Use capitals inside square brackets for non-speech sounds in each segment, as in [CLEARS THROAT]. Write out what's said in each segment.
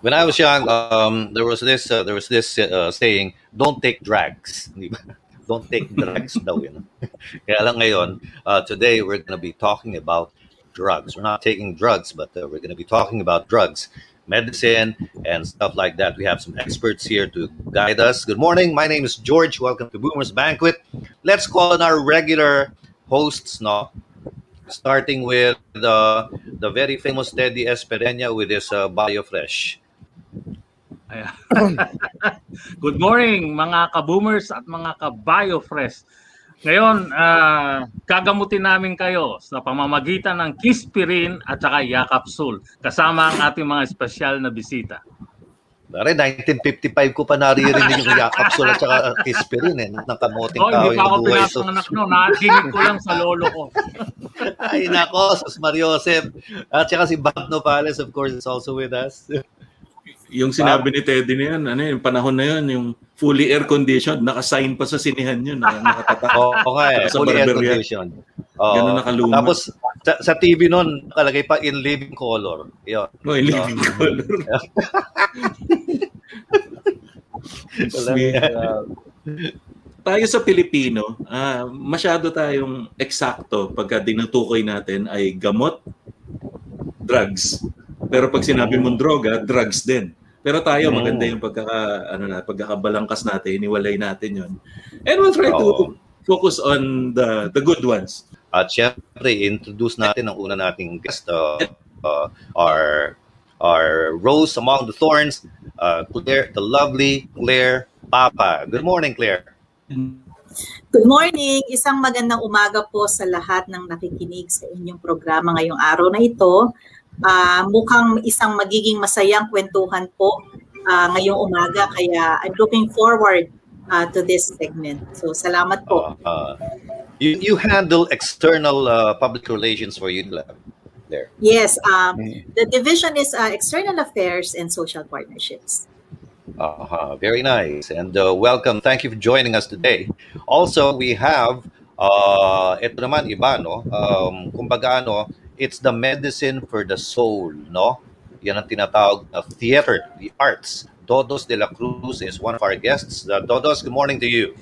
when I was young, um, there was this uh, there was this uh, saying, "Don't take drugs." [LAUGHS] Don't take drugs daw yun. [LAUGHS] Kaya lang ngayon, uh, today we're going to be talking about drugs. We're not taking drugs, but uh, we're going to be talking about drugs, medicine, and stuff like that. We have some experts here to guide us. Good morning. My name is George. Welcome to Boomer's Banquet. Let's call on our regular hosts now. Starting with uh, the very famous Teddy Espereña with his uh, BioFresh. [LAUGHS] Good morning mga ka-boomers at mga ka-biofresh. Ngayon, uh, gagamutin namin kayo sa pamamagitan ng Kispirin at saka Yakapsul kasama ang ating mga espesyal na bisita. Dari, 1955 ko pa naririnig yung [LAUGHS] Yakapsul at saka Kispirin eh, ng kamoting oh, tao yung buhay. Hindi pa ako pinapanganak no, nadinig ko lang sa lolo ko. Ay nako, Sus Mariosep. At saka si Bob Nopales, of course, is also with us. Yung sinabi ni Teddy na yan, ano yung panahon na yun, yung fully air conditioned, naka-sign pa sa sinihan yun. Nakatatak. [LAUGHS] Oo oh, nga eh, fully air conditioned. Oh. Ganun nakaluma. Tapos sa, sa TV noon, nakalagay pa in living color. Yun. Oh, in living so, color. [LAUGHS] uh, [LAUGHS] tayo sa Pilipino, uh, masyado tayong eksakto pagka dinutukoy natin ay gamot, drugs. Pero pag sinabi mong droga, drugs din. Pero tayo, mm. maganda yung pagkaka, ano na, pagkakabalangkas natin, iniwalay natin yon And we'll try oh. to focus on the the good ones. At syempre, introduce natin ang una nating guest, uh, uh, our, our Rose Among the Thorns, uh, Claire, the lovely Claire Papa. Good morning, Claire. Good morning! Isang magandang umaga po sa lahat ng nakikinig sa inyong programa ngayong araw na ito uh, mukhang isang magiging masayang kwentuhan po uh, ngayong umaga. Kaya I'm looking forward uh, to this segment. So salamat po. Uh, uh, you, you handle external uh, public relations for Unilab there. Yes. Um, the division is uh, External Affairs and Social Partnerships. Uh-huh. Very nice. And uh, welcome. Thank you for joining us today. Also, we have, uh, ito naman iba, no? Um, kumbaga, ano, it's the medicine for the soul, no? Yan ang tinatawag na theater, the arts. Dodos de la Cruz is one of our guests. Uh, Dodos, good morning to you.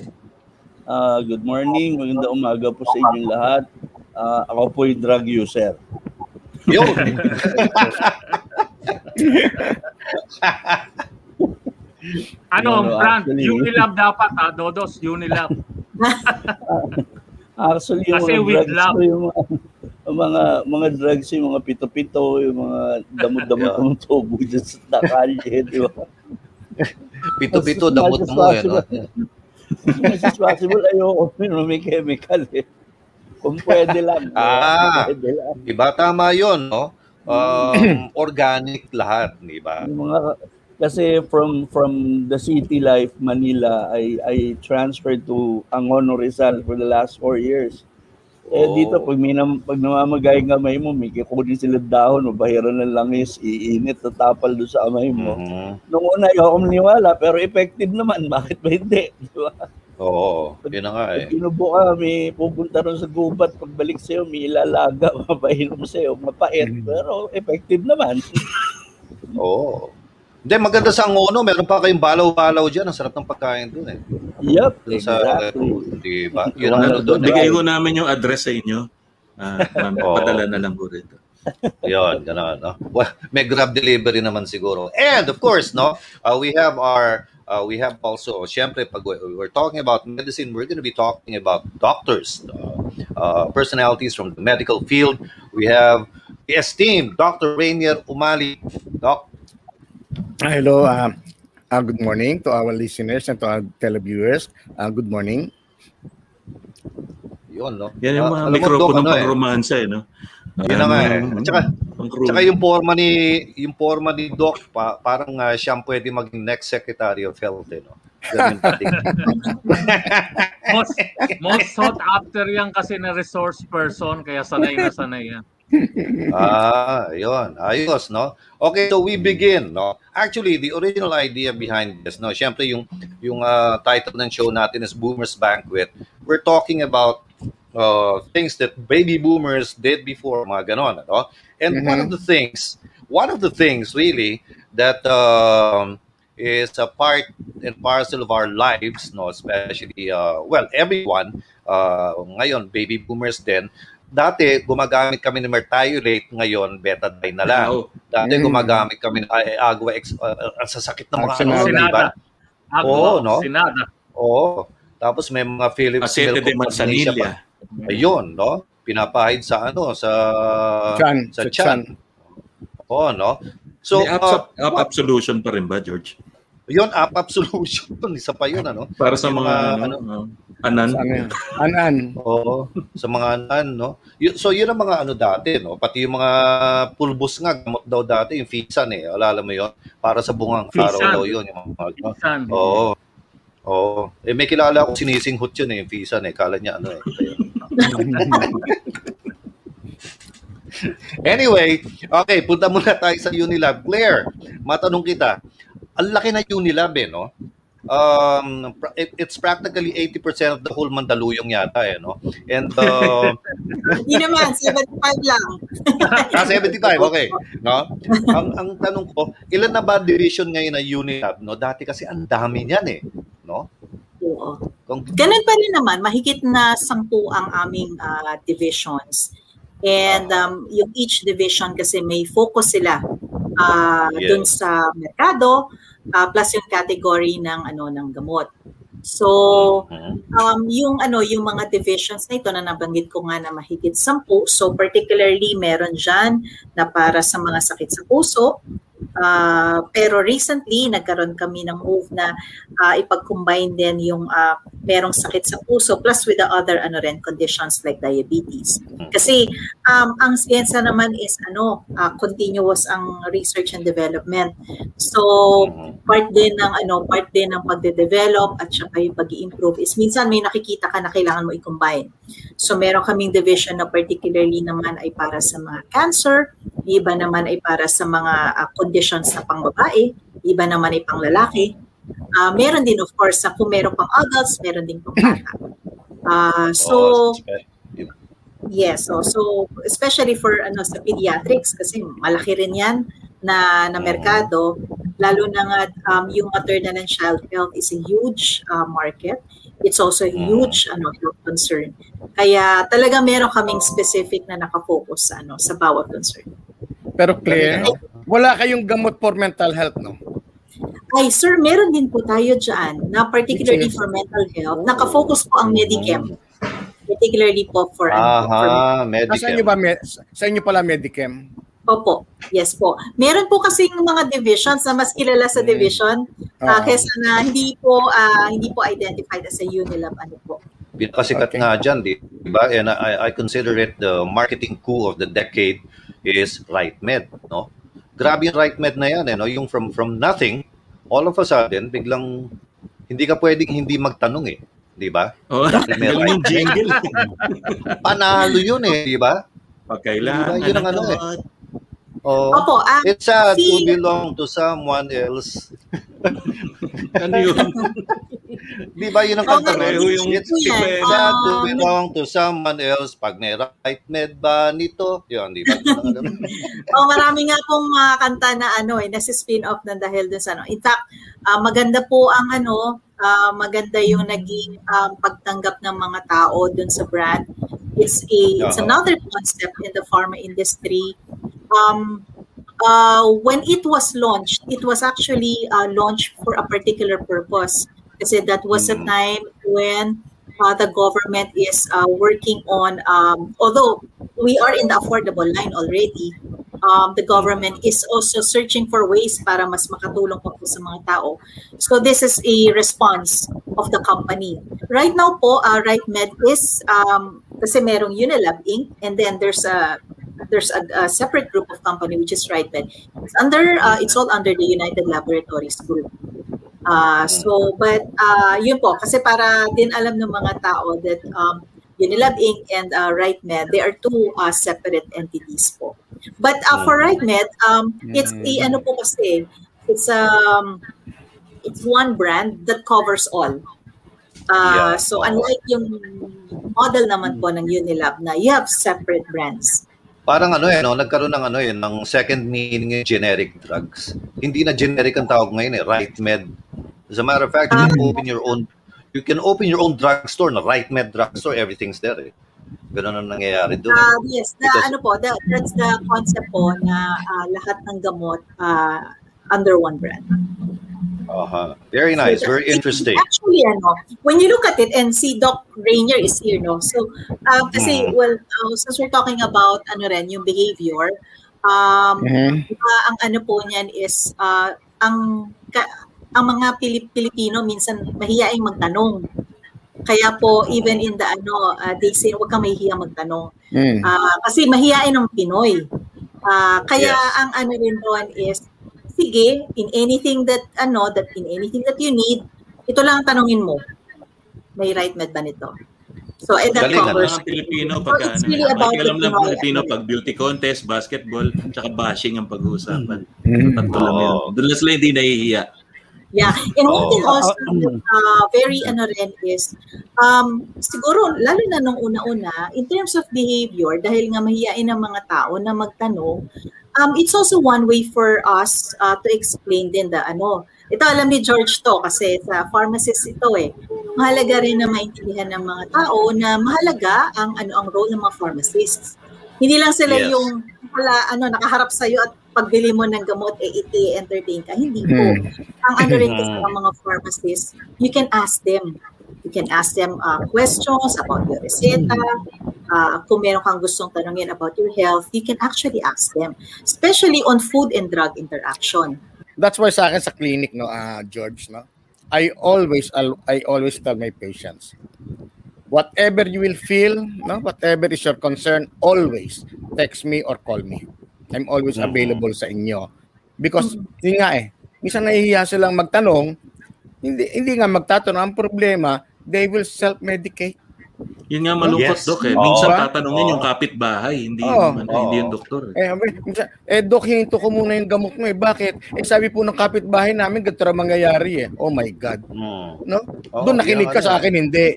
Uh, good morning. Maganda umaga po sa inyong lahat. Uh, ako po yung drug user. Yun. [LAUGHS] ano ang brand? Unilab dapat ha, Dodos, Unilab. [LAUGHS] actually, yung Kasi with love. Yung, mga mga drugs yung mga pito-pito, yung mga damo-damo yeah. tubo dyan sa takalye, di ba? Pito-pito, damot mo eh, no? As much possible, ayoko may chemical eh. Kung pwede lang. Ah, pwede lang. Diba? Tama yun, no? Um, organic lahat, di ba? Mga, kasi from from the city life, Manila, I, I transferred to Angono Rizal for the last four years. Eh oh. dito pag may nam, pag namamagay ang kamay mo, may kukunin sila dahon, mabahiran ng langis, iinit, tatapal doon sa kamay mo. Mm-hmm. Nung una, ayaw akong maniwala, pero effective naman. [LAUGHS] Bakit ba hindi? Di ba? Oo, oh, yun na nga eh. Pag kinubo ka, may pupunta ron sa gubat, pagbalik sa'yo, may ilalaga, [LAUGHS] mapainom sa'yo, mapait, mm-hmm. pero effective naman. [LAUGHS] Oo. Oh. Hindi, maganda sa Angono. Meron pa kayong balaw-balaw dyan. Ang sarap ng pagkain doon eh. Yep, sa, exactly. Di ba? [LAUGHS] Yun ang ano doon. Eh. Bigay ko namin yung address sa inyo. Uh, oh. Padala na lang po rito. [LAUGHS] Yun, gano'n. No? Well, may grab delivery naman siguro. And of course, no, uh, we have our uh, we have also, syempre, pag we're talking about medicine, we're going to be talking about doctors, uh, uh, personalities from the medical field. We have the esteemed Dr. Rainier Umali. Doc, Hello, uh, uh, good morning to our listeners and to our televiewers. Uh, good morning. Yun, no? Yan yung mga uh, mikropono ng ano, romansa eh, no? Yun na nga eh. At saka, saka yung forma ni yung forma ni Doc pa, parang uh, siyang pwede maging next Secretary of Health eh, no? [LAUGHS] most, most sought after yan kasi na resource person kaya sanay na sanay yan ah, yon. Ayos, no? Okay, so we begin, no? Actually, the original idea behind this, no? Siyempre, yung, yung uh, title ng show natin is Boomers Banquet. We're talking about uh, things that baby boomers did before, mga ganon, no? And mm-hmm. one of the things, one of the things really that um, is a part and parcel of our lives, no, especially uh, well, everyone uh, ngayon baby boomers din. Dati gumagamit kami ng Mertiolate, ngayon Betadine na lang. Dati Mm. gumagamit kami ng ay- Agua Ex, uh, ang sasakit ng mga ano, di ba? Sinada. Ako, Oo, no? sinada. Oo. Tapos may mga Philips Acete de manzanilla. pa. Ayun, no? Pinapahid sa ano, sa Chan, sa sa chan. Oo, no? So, May uh, up, up, up solution pa rin ba, George? Yun, up-up solution. [LAUGHS] Isa pa yun, ano? Para sa Yung mga, mga, ano, uh, anan? Sa ano? An-an. Oo, sa mga ano, no? So, yun ang mga ano dati, no? Pati yung mga pulbos nga, gamot daw dati, yung fisan eh. Alala mo yun? Para sa bungang Fisan. araw daw yun. Yung mga, Minsan. Oo. Oo. Eh, may kilala ako sinisinghot yun eh, yung fisan eh. Kala niya ano eh. [LAUGHS] anyway, okay, punta muna tayo sa Unilab. Claire, matanong kita, ang laki na Unilab eh, no? Um, it- it's practically 80% of the whole Mandaluyong yata eh, no? And uh, [LAUGHS] Hindi naman, 75 lang. [LAUGHS] ah, 75, okay. No? Ang, ang tanong ko, ilan na ba division ngayon na Unilab, no? Dati kasi ang dami niyan eh, no? Oo. Kung, Ganun pa rin naman, mahigit na sampu ang aming ah, divisions. And um, yung each division kasi may focus sila ah, Yes. dun sa merkado ah, plus yung category ng ano ng gamot. So, Mhm. um, yung ano yung mga divisions na ito na nabanggit ko nga na mahigit sampu. So particularly meron diyan na para sa mga sakit sa puso. Ah, pero recently nagkaroon kami ng move na ah, ipag-combine din yung ah, merong sakit sa puso plus with the other ano rin conditions like diabetes. Kasi um, ang siyensya naman is ano ah, continuous ang research and development. So Mhm. part din ng ano, part din ng pagde-develop at saka yung pag-improve is minsan may nakikita ka na kailangan mo i-combine. So meron kaming division na particularly naman ay para sa mga cancer, iba naman ay para sa mga ah, conditions na pang babae, iba naman ay pang lalaki. Ah, meron din of course sa kung meron pang adults, meron din pang bata. Ah, so Oo, Yes, so, so especially for ano sa pediatrics kasi malaki rin 'yan na na merkado lalo na nga um, yung maternal and child health is a huge uh, market. It's also a huge ano health concern. Kaya talaga meron kaming specific na nakafocus sa ano sa bawat concern. Pero Claire, wala kayong gamot for mental health, no? Ay, sir, meron din po tayo dyan na particularly for mental health. Nakafocus po ang Medichem. Particularly po for ano, for Aha, Ah, sa inyo Medicare. ba, sa inyo pala Medichem? Opo, yes po. Meron po kasi mga divisions na mas kilala sa Mm. division ah, Oo. kesa na hindi po ah, hindi po identified as a Unilab ano po. Pinakasikat Okay. nga dyan, di ba? And I, I consider it the marketing coup of the decade is RightMed, no? Grabe yung RightMed na yan, eh, no? Yung from from nothing, all of a sudden, biglang hindi ka pwedeng hindi magtanong eh. Di ba? Oh, May yung jingle. Panalo yun eh, di ba? Pag kailangan Yun ang ng ano eh. Oh. Opo, ah, It's sad to si- belong to someone else. Ano yun? Di ba yun ang kanta nga, nun? yung- It's yung yan. sad to belong to someone else. Pag may right med ba nito? Yun, di ba? [LAUGHS] oh, marami nga pong mga kanta na ano eh, nasa spin-off na dahil dun sa ano. In fact, ah, maganda po ang ano, ah, maganda yung naging um, pagtanggap ng mga tao dun sa brand. It's a it's Oo. another concept in the pharma industry. Um, uh, when it was launched, it was actually uh, launched for a particular purpose. Kasi that was a Mm. time when uh, the government is uh, working on, um, although we are in the affordable line already, um, the government is also searching for ways para mas makatulong pa po sa mga tao. So this is a response of the company. Right now po, uh, RightMed is, um, kasi merong Unilab Inc. and then there's a there's a, a separate group of company which is RightMed. It's under, uh, it's all under the United Laboratories Group. Uh, so, but uh, yun po, kasi para din alam ng mga tao that um, Unilab Inc. and uh, RightMed, they are two uh, separate entities po. But uh, for RightMed, um, it's a, ano po kasi, it's um, it's one brand that covers all. Uh, Yeah. So unlike yung model naman po ng Unilab na you have separate brands. Parang ano eh, no, nagkaroon ng ano eh, ng second meaning yung generic drugs. Hindi na generic ang tawag ngayon eh, right med. As a matter of fact, you can open your own you can open your own drugstore na right med drugstore, everything's there eh. Ganun ang nangyayari doon. Uh, yes, the, Because- ano po, the, that's the concept po na ah, lahat ng gamot ah, under one brand. Uh-huh. Very nice, So, very interesting. Actually, ano, when you look at it, and see Doc Rainier is here, no? So, uh, kasi, Mm. well, uh, since we're talking about, ano rin, yung behavior, um, Mhm. uh, ang ano po niyan is, uh, ang, ka- ang mga Pilip- Pilipino minsan mahihaing magtanong. Kaya po, even in the ano, uh, they say, huwag kang mahihiya magtanong. Mm. Ah, kasi mahihain ng Pinoy. Ah, kaya Yes. ang ano rin doon is sige, in anything that ano, that in anything that you need, ito lang ang tanungin mo. May right med ba nito? So, and that Galing, ano? covers Mga Pilipino So, pag it's ano, really about alam the ng Pinoy Pilipino ano. pag beauty contest, basketball, tsaka bashing ang pag-uusapan. Mhm. Tatlo lang yun. Oo. Doon sila hindi nahihiya. Yeah. And one thing also that, uh, very ano rin is, um, siguro, lalo na nung una-una, in terms of behavior, dahil nga mahihain ng mga tao na magtanong, um, it's also one way for us uh, to explain din the ano. Ito alam ni George to kasi sa pharmacist ito eh. Mahalaga rin na maintindihan ng mga tao na mahalaga ang ano ang role ng mga pharmacists. Hindi lang sila Yes. yung wala ano nakaharap sa iyo at pagbili mo ng gamot eh iti-entertain ka. Hindi po Mm. ang ano rin kasi [LAUGHS] ng mga pharmacists, you can ask them. You can ask them uh, questions about your reseta. Uh, kung meron kang gustong tanungin about your health, you can actually ask them. Especially on food and drug interaction. That's why sa akin sa clinic no, ah, George, no. I always al- I always tell my patients, whatever you will feel, no, whatever is your concern, always text me or call me. I'm always Mhm. available sa inyo. Because yun nga eh, minsan nahihiya silang magtanong, hindi hindi nga magtatanong ang problema, they will self-medicate. Yun nga malungkot, Yes. Dok. Eh. Minsan Oo. tatanungin yung kapitbahay, hindi, Oo. yung, ano, hindi yung doktor. Eh. Eh, minsan, eh, Dok, hininto ko muna yung gamot mo eh. Bakit? Eh, sabi po ng kapitbahay namin, ganito na mangyayari eh. Oh my God. Hmm. No? Oo, Doon nakinig ka ano sa eh. akin, hindi.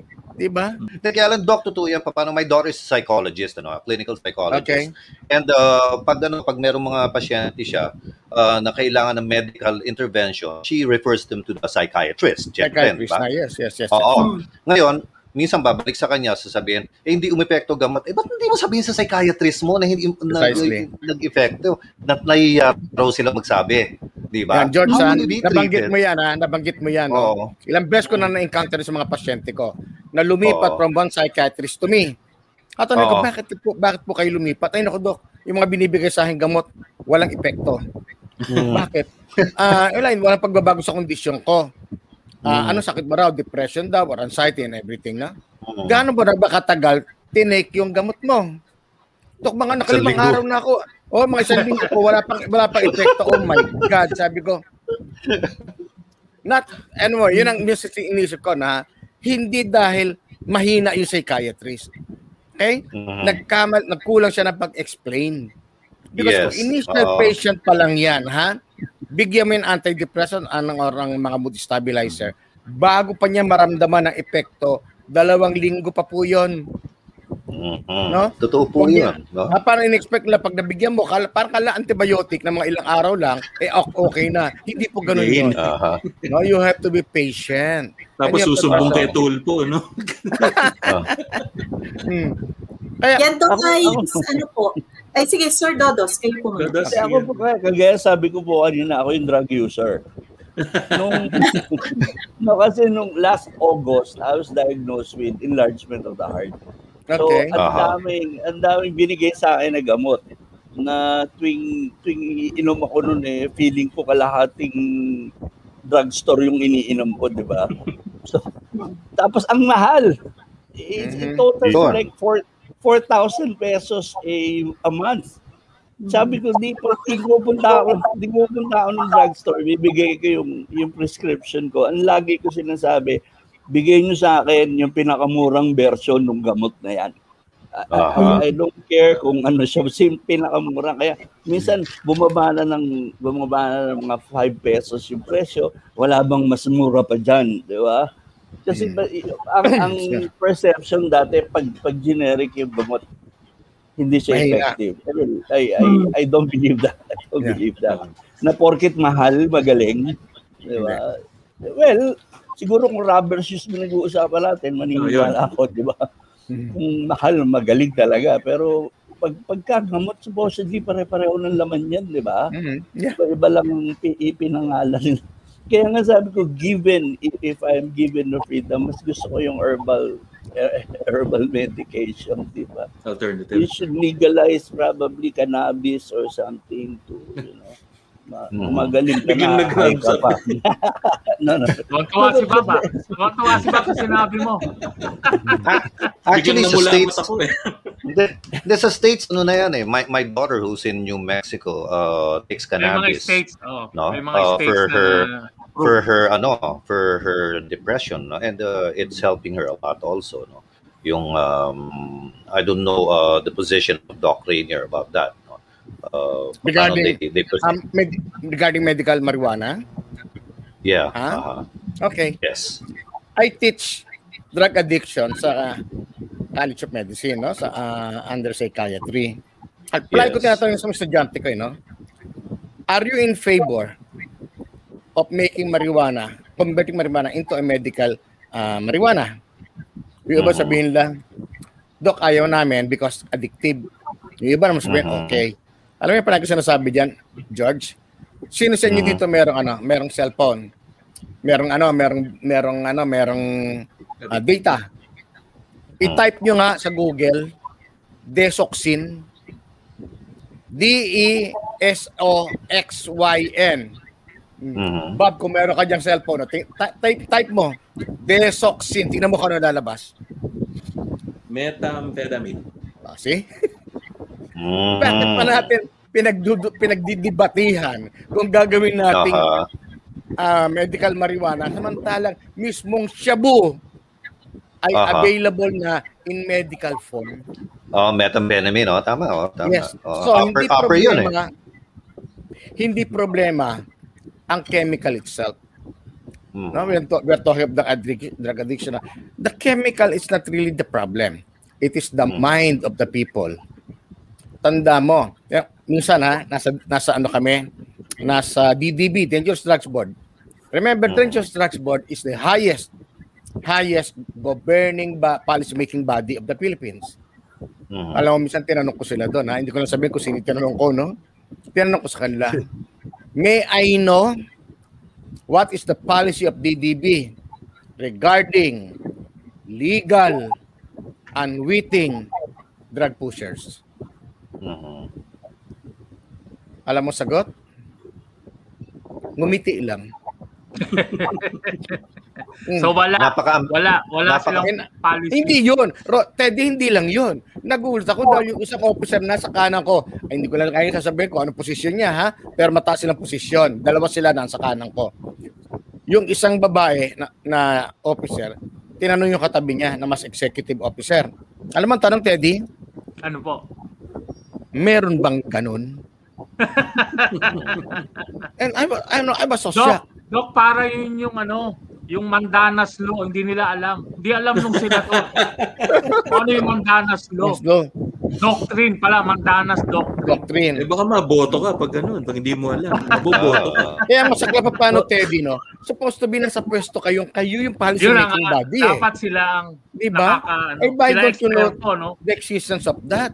Di ba? Kaya lang, Doc, totoo yan. Paano? My daughter is a psychologist, ano, a clinical psychologist. Okay. And uh, pag, ano, pag merong mga pasyente siya uh, na kailangan ng medical intervention, she refers them to the psychiatrist. Psychiatrist na, yes, yes, yes. yes. Oo. Ngayon, minsan babalik sa kanya, sasabihin, eh hindi umepekto gamot. Eh, ba't hindi mo sabihin sa psychiatrist mo na hindi na, Precisely. nag-epekto? Na nahiya raw sila magsabi. Di ba? Yan, George, How we be nabanggit mo yan, ha? Nabanggit mo yan. Oo. No? Ilang beses ko na na-encounter sa mga pasyente ko na lumipat Oo. from one psychiatrist to me. At ano ko, bakit po, bakit po kayo lumipat? Ay, naku, Dok, yung mga binibigay sa akin gamot, walang epekto. Hmm. Bakit? Ah, wala, walang pagbabago sa kondisyon ko. Ah, Mm. ano sakit ba raw? Depression daw or anxiety and everything na? Mm. Gaano ba ba katagal tinake yung gamot mo? Dok, mga nakalimang araw na ako. Oh, mga isang linggo ko, wala pang, wala pang epekto. Oh my God, sabi ko. Not, mo, yun ang music inisip ko na hindi dahil mahina yung psychiatrist. Okay? Mhm. Nagkamal, nagkulang siya ng pag-explain. Because Yes. initial Oo. patient pa lang yan, ha? Bigyan mo yung antidepressant anong or ng mga mood stabilizer. Bago pa niya maramdaman ang epekto, dalawang linggo pa po yun. Mhm. No? Totoo po Huwag yun. No? Ah, parang in-expect nila pag nabigyan mo, kala, parang kala antibiotic na mga ilang araw lang, eh ok- okay na. Hindi po ganun yun. Aha. No, you have to be patient. Tapos trust- kay Tulpo, no? [LAUGHS] Ah. Hmm. Kaya, Yan to ako- ay, ako- ano po. Ay, sige, Sir Dodos, kayo po. Dodos. Kasi ako po, kaya, kagaya sabi ko po kanina, ako yung drug user. [LAUGHS] nung, [LAUGHS] no, kasi nung last August, I was diagnosed with enlargement of the heart. So, Okay. ang Aha. daming, ang daming binigay sa akin na gamot na tuwing, tuwing inom ako noon eh, feeling ko kalahating drugstore yung iniinom ko, di ba? So, tapos ang mahal. It, it Mhm. total Sure. like four 4,000 pesos a, a month. Sabi ko, di po, di pupunta ako, di pupunta ako ng drugstore, bibigay ko yung, yung prescription ko. Ang lagi ko sinasabi, bigay nyo sa akin yung pinakamurang version ng gamot na yan. I- I, don't care kung ano siya, [LAUGHS] sim pinakamura. Kaya minsan bumaba na ng bumaba na ng mga 5 pesos yung presyo, wala bang mas mura pa diyan, di ba? Kasi ba, ang, [LAUGHS] ang perception dati pag pag generic yung gamot, hindi siya Mahina. effective. Well, I, I, I don't believe that. [LAUGHS] I don't Yeah. believe that. Na porkit mahal, magaling. Di ba? Well, siguro kung rubber shoes mo nag-uusapan natin, maniniwala ako, di ba? Kung mahal, magaling talaga. Pero pag pagkagamot, supposedly pare-pareho ng laman yan, di ba? Mhm. Yeah. Iba-iba lang ang pi- ipinangalan. Kaya nga sabi ko, given, if, if I'm given the freedom, mas gusto ko yung herbal eh, [LAUGHS] herbal medication, di ba? You Alternative. should legalize probably cannabis or something to, you know, ma- Mhm. magaling ka na, high ka pa. [LAUGHS] no, no. Tuwan-tuwa si Baba. Tuwan-tuwa si Baba sa sinabi mo. [LAUGHS] Actually, sa States, ako eh. Hindi, hindi, sa States, ano na yan eh. My, my daughter who's in New Mexico uh, takes May mga cannabis. states, oh, No? may mga Uh, states for na her- for her ano for her depression no? and uh, it's helping her a lot also no yung um, I don't know uh, the position of Doc Rainier about that no? uh, Regarding- they, they Um, med- regarding medical marijuana, yeah Ah? uh-huh. okay. yes I teach drug addiction sa College of Medicine, no? Sa ah, under psychiatry. At palagi ko Yes. tinatanong sa mga estudyante ko, eh, no? Are you in favor of making marijuana, converting marijuana into a medical ah, marijuana? Yung iba Mhm. sabihin lang, Dok, ayaw namin because addictive. Yung iba naman sabihin, Mhm. okay. Alam mo palagi sinasabi dyan, George? Sino sa inyo Mhm. dito merong ano, merong cellphone? Merong ano, merong merong ano, merong ah, data. I-type nyo nga sa Google Desoxin D Mhm. Bob, kung meron ka diyang cellphone, ty- type, type mo Desoxin. Tingnan mo kung ano lalabas. Methamphetamine. Ah, see? Mhm. Bakit pa natin pinagdudu- pinagdidibatihan kung gagawin nating Aha. ah, medical marijuana samantalang mismong shabu ay Aha. available na in medical form. oh methamphetamine oh tama oh tama Yes. oh, So upper, hindi upper yun eh problema hindi problema ang chemical itself. Mhm. No, we're, to- we're talking the addic- drug addiction. The chemical is not really the problem. It is the Hmm. mind of the people. Tanda mo, yeah, minsan ha, nasa, nasa ano kami, nasa DDB, Dangerous Drugs Board. Remember, Hmm. Dangerous Drugs Board is the highest highest governing ba, policy making body of the Philippines. Mhm. Alam mo, minsan tinanong ko sila doon, ha? Hindi ko lang sabihin kung sino tinanong ko, no? Tinanong ko sa kanila, [LAUGHS] May I know what is the policy of DDB regarding legal unwitting drug pushers? Mhm. Alam mo sagot? Ngumiti lang. [LAUGHS] So wala, Napaka- wala, wala napaka- silang policy. Hindi yun. Ro, Teddy, hindi lang yun. Nagulat ako dahil yung isang officer na sa kanan ko, ay hindi ko lang kaya sasabihin kung anong posisyon niya, ha? Pero mataas silang posisyon. Dalawa sila na sa kanan ko. Yung isang babae na, na officer, tinanong yung katabi niya na mas executive officer. Alam mo ang tanong, Teddy? Ano po? Meron bang ganun? [LAUGHS] And I, I, know, I was so Dok, shocked. Dok, para yun yung ano, yung Mandanas Law, hindi nila alam. Hindi alam nung senator. [LAUGHS] Ano yung Mandanas Law? Doctrine pala, Mandanas Doctrine. Eh Doctrine. baka maboto ka pag ganun, pag hindi mo alam. Maboboto ka. [LAUGHS] Kaya masakla pa paano, Teddy, no? Supposed to be nasa pwesto kayong kayo yung policy Yun ang making body, eh. dapat sila ang Di ba? nakaka, ano, Eh, sila don't you know no? the existence of that?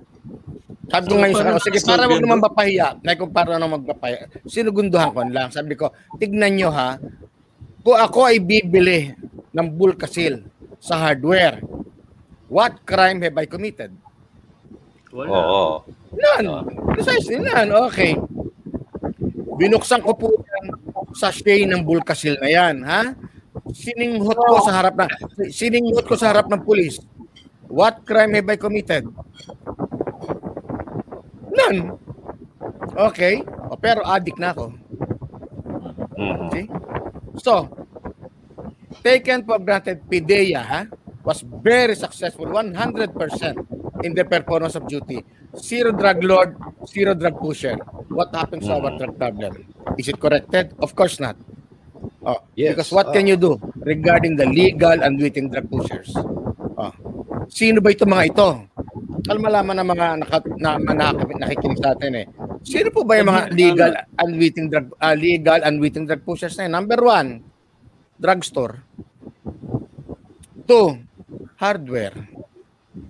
Sabi ko So, ngayon sa kanila, sige, para wag naman mapahiya. Na kung para naman magpapahiya. Sinugunduhan ko lang. Sabi ko, tignan nyo ha, kung ako ay bibili ng Bulkasil sa hardware, what crime have I committed? Wala. oo None. Precisely, none. Okay. Binuksan ko po yung sachet ng Bulkasil na yan, ha? Sininghot ko sa harap na sininghot ko sa harap ng pulis. What crime have I committed? None. Okay. O, pero addict na ako. Mhm. See? So, taken for granted, PIDEA ha, was very successful, 100% in the performance of duty. Zero drug lord, zero drug pusher. What happens to our Mhm. drug problem? Is it corrected? Of course not. Oh, Yes. Because what can you do regarding the legal and witting drug pushers? Oh. Sino ba itong mga ito? Al malaman ng mga naka, na, na, nakikinig sa atin eh. Sino po ba yung mga legal unwitting drug uh, legal unwitting drug pushers na yun? Number one, drugstore. Two, hardware.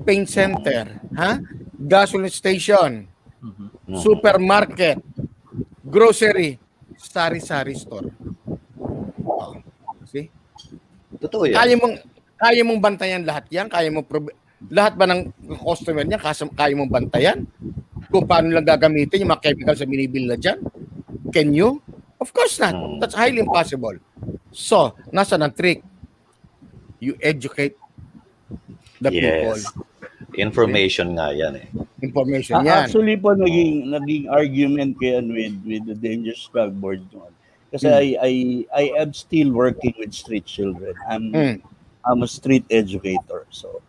Paint center. Ha? Gasoline station. Supermarket. Grocery. Sari-sari store. Oh. See? Totoo yan. Kaya mong kaya mong bantayan lahat 'yan, kaya mo lahat ba ng customer niya kaya, kaya mong bantayan? Kung paano lang gagamitin yung mga chemicals na binibili na dyan? Can you? Of course not. Hmm. That's highly impossible. So, nasa ang trick? You educate the people. Yes. Information nga yan eh. Information Ah, yan. Actually po naging naging argument ko yan with with the Dangerous Drug Board noon. Kasi Hmm. I I I am still working with street children. I'm Mm. I'm a street educator. So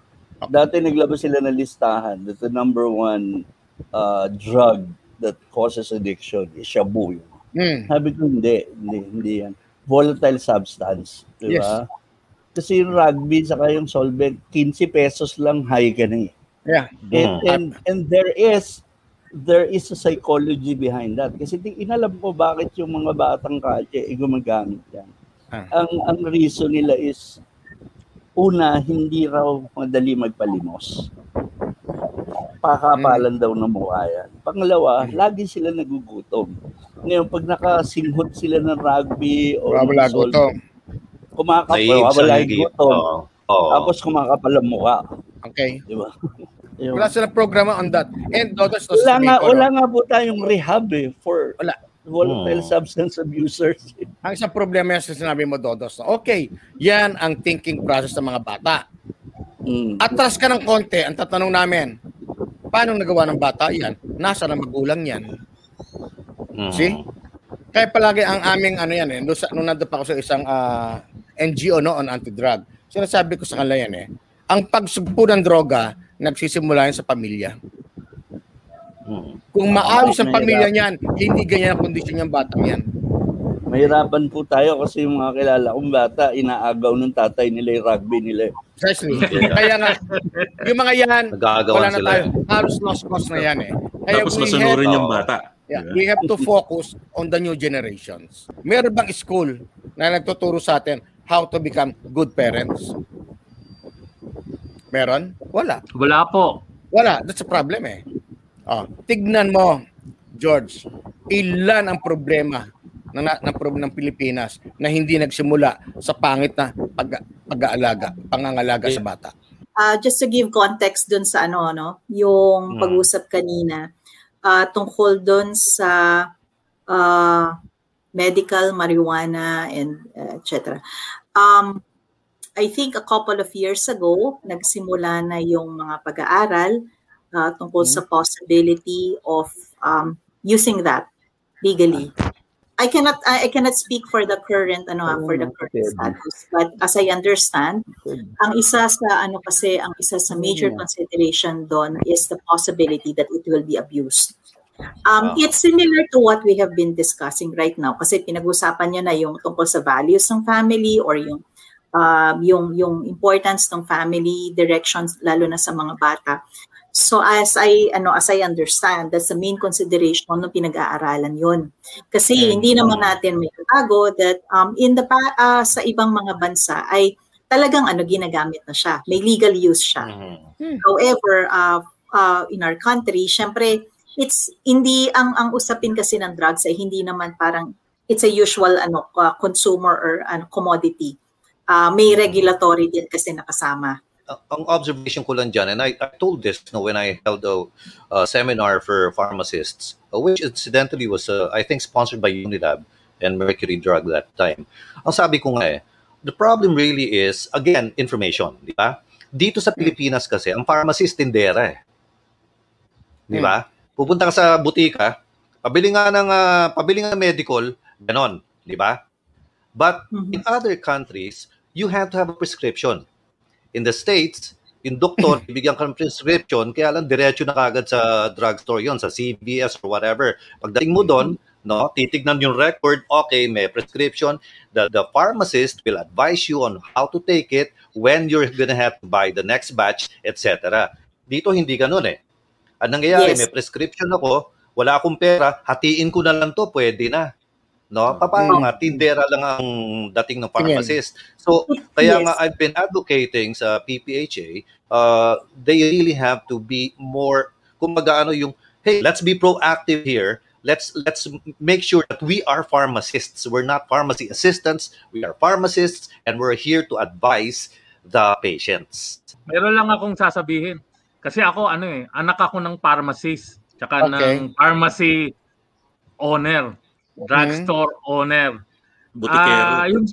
dati naglabas sila ng listahan that the number one uh, drug that causes addiction is shabu. Mm. Sabi ko hindi, hindi, hindi yan. Volatile substance, di Yes. ba? Kasi yung rugby saka yung solvent, 15 pesos lang high ka na eh. Yeah. And, Mhm. and, and there is there is a psychology behind that. Kasi di, inalam ko bakit yung mga batang kalye ay gumagamit yan. Ah. Ang, ang reason nila is, una, hindi raw madali magpalimos. Pakapalan daw ng mukha yan. Pangalawa, lagi sila nagugutom. Ngayon, pag nakasinghot sila ng rugby o Wala ng sol- gutom. kumakapal, wala yung gutom. Oo. Oo. Tapos kumakapal ang mukha. Okay. Di ba? [LAUGHS] Yun. Wala silang programa on that. And Dodos to Wala nga, wala nga po tayong rehab eh for Wala. volatile Hmm. substance abusers. [LAUGHS] Ang isang problema yan sa sinabi mo, Dodos. no? Okay, yan ang thinking process ng mga bata. Mm. Atras ka ng konti, ang tatanong namin, paano nagawa ng bata yan? Nasa na magulang yan? Mhm. See? Kaya palagi ang aming ano yan eh, nung, sa, nung nandun pa ako sa isang ah, NGO no, on anti-drug, sinasabi ko sa kanila yan eh, ang pagsugpo ng droga, nagsisimula yan sa pamilya. Mhm. Kung maayos ang pamilya niyan, hindi ganyan ang kondisyon ng batang yan. Mahirapan po tayo kasi yung mga kilala kong bata, inaagaw ng tatay nila yung rugby nila. eh. Precisely. Kaya nga, yung mga yan, Nagagawan wala na sila tayo. eh. Halos lost cause na yan eh. Kaya Tapos we masunurin have, yung bata. yeah, Diba? we have to focus on the new generations. Meron bang school na nagtuturo sa atin how to become good parents? Meron? Wala. Wala po. Wala. That's a problem eh. Oh, tignan mo, George, ilan ang problema ng, ng, ng, ng Pilipinas na hindi nagsimula sa pangit na pag, pag-aalaga, pangangalaga sa bata. Uh, just to give context dun sa ano, no, yung Hmm. pag-usap kanina, uh, tungkol dun sa uh, medical marijuana and uh, etc. Um, I think a couple of years ago, nagsimula na yung mga pag-aaral uh, tungkol sa possibility of um, using that legally. I cannot I, I cannot speak for the current ano ah, for the current Okay. status but as I understand ang isa sa ano kasi ang isa sa major Yeah. consideration doon is the possibility that it will be abused. Um, Wow. It's similar to what we have been discussing right now kasi pinag-usapan niya na yung tungkol sa values ng family or yung um, yung yung importance ng family directions lalo na sa mga bata. So as I ano as I understand that's the main consideration ng pinag-aaralan yon. Kasi hindi naman natin may tago that um, in the pa- ah, sa ibang mga bansa ay talagang ano ginagamit na siya. May legal use siya. Mhm. However, uh, uh, in our country, syempre, it's hindi ang ang usapin kasi ng drugs ay hindi naman parang it's a usual ano uh, consumer or ano commodity. Uh, may regulatory din kasi nakasama. Ang- ang observation ko lang dyan, and I, I told this no, when I held a, uh, seminar for pharmacists, uh, which incidentally was, uh, I think, sponsored by Unilab and Mercury Drug that time. Ang sabi ko nga eh, the problem really is, again, information, di ba? Dito sa Pilipinas kasi, ang pharmacist tindera eh. Di ba? Pupunta ka sa butika, pabili nga ng, ah, pabili nga ng medical, ganon, di ba? But in other countries, you have to have a prescription. In the States, yung doktor, [LAUGHS] bibigyan ka ng prescription, kaya lang diretso na kagad sa drugstore yon sa CVS or whatever. Pagdating mo doon, no, titignan yung record, okay, may prescription. The, the pharmacist will advise you on how to take it, when you're gonna have to buy the next batch, etc. Dito hindi ganun eh. Ang nangyayari, Yes. may prescription ako, wala akong pera, hatiin ko na lang to, pwede na. No? Paano nga, tindera lang ang dating ng pharmacist. So, kaya Yes. nga I've been advocating sa PPHA, uh, they really have to be more, kumbaga ano yung, hey, let's be proactive here. Let's let's make sure that we are pharmacists. We're not pharmacy assistants. We are pharmacists, and we're here to advise the patients. Meron lang akong sasabihin. Kasi ako, ano eh, anak ako ng pharmacist. Tsaka Okay. ng pharmacy owner. Drugstore owner. Butikero. Ah, yung,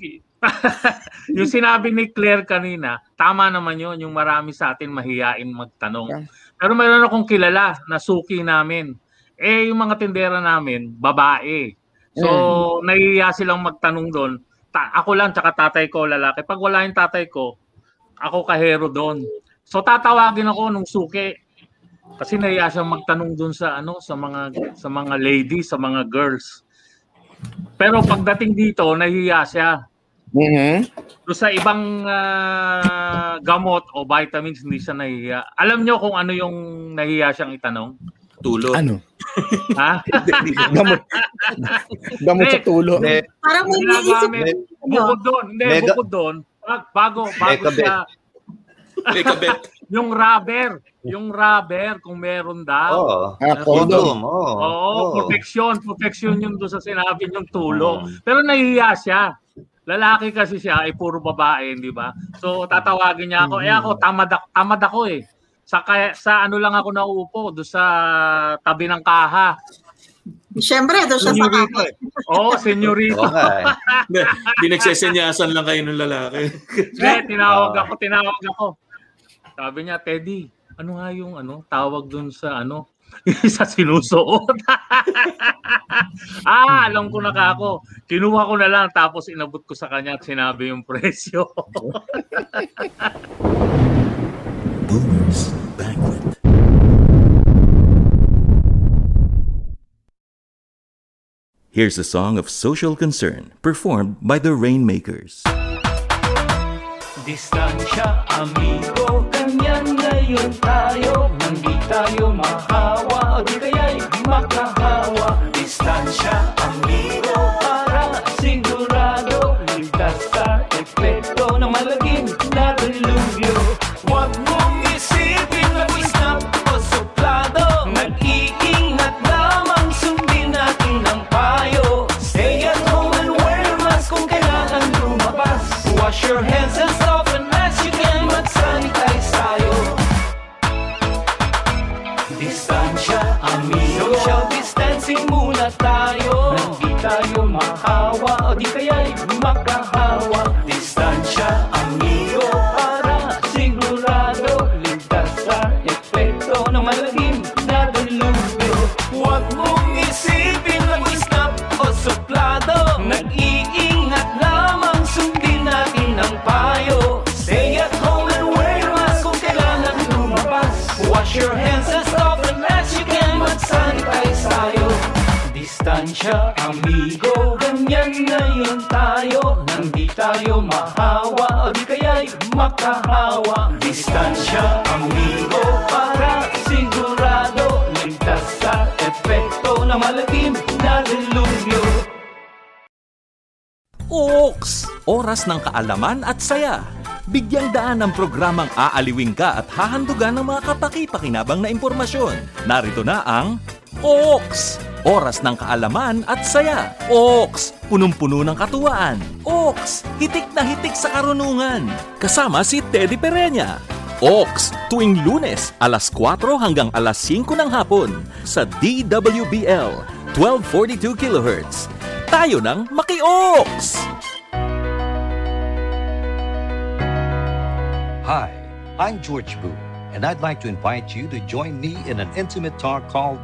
[LAUGHS] yung sinabi ni Claire kanina, tama naman yun, yung marami sa atin mahiyain magtanong. Pero mayroon akong kilala na suki namin. Eh, yung mga tindera namin, babae. So, nahihiya silang magtanong doon. Ta- ako lang, tsaka tatay ko, lalaki. Pag wala yung tatay ko, ako kahero doon. So, tatawagin ako nung suki. Kasi nahiya siyang magtanong doon sa ano sa mga sa mga ladies, sa mga girls. Pero pagdating dito, nahiya siya. Mhm. So sa ibang ah, gamot o vitamins hindi siya nahiya. Alam nyo kung ano yung nahiya siyang itanong? Tulog. Ano? [LAUGHS] Ha? Gamot. Gamot sa tulo. Eh, Parang may naisip Bukod doon, hindi, Mega- bukod doon, pag- bago, bago Mega siya, May kabet. Yung rubber, yung rubber, kung meron daw. oh, Ah, condom. Oh, Oo, oh. protection, protection yung doon sa sinabi yung tulong. Mm. Pero nahihiya siya. Lalaki kasi siya ay puro babae, di ba? So tatawagin niya ako, eh ako tamad, ak- tamad ako eh. Sa kaya, sa ano lang ako nauupo doon sa tabi ng kaha. Siyempre, doon siya sa Senyorito kapit. eh. Oo, senyorito. Oo nga eh. [LAUGHS] Hindi, Dinagsesenyasan lang kayo ng lalaki. Hindi, tinawag Ah. ako, tinawag ako. Sabi niya, Teddy, ano nga yung ano, tawag dun sa ano, [LAUGHS] sa sinusuot. [LAUGHS] ah, alam ko na ka ako. Kinuha ko na lang tapos inabot ko sa kanya at sinabi yung presyo. [LAUGHS] Boomer's Banquet. Here's a song of social concern performed by the Rainmakers. Distansya, amigo, ngayon tayo Nang di tayo mahawa, o di kaya'y makahawa Distansya, makahawa Distansya, amigo Para sigurado Ligtas sa epekto ng malagim na delubyo Ooks! Oras ng kaalaman at saya. Bigyang daan ang programang aaliwing ka at hahandugan ng mga kapaki-pakinabang na impormasyon. Narito na ang Ooks! Oras ng kaalaman at saya. Ooks! Punong-puno ng katuwaan. Ooks! Hitik na hitik sa karunungan. Kasama si Teddy Pereña. Oaks, tuwing lunes, alas 4 hanggang alas 5 ng hapon sa DWBL, 1242 kHz. Tayo ng Maki-Oaks! Hi, I'm George Boo, and I'd like to invite you to join me in an intimate talk called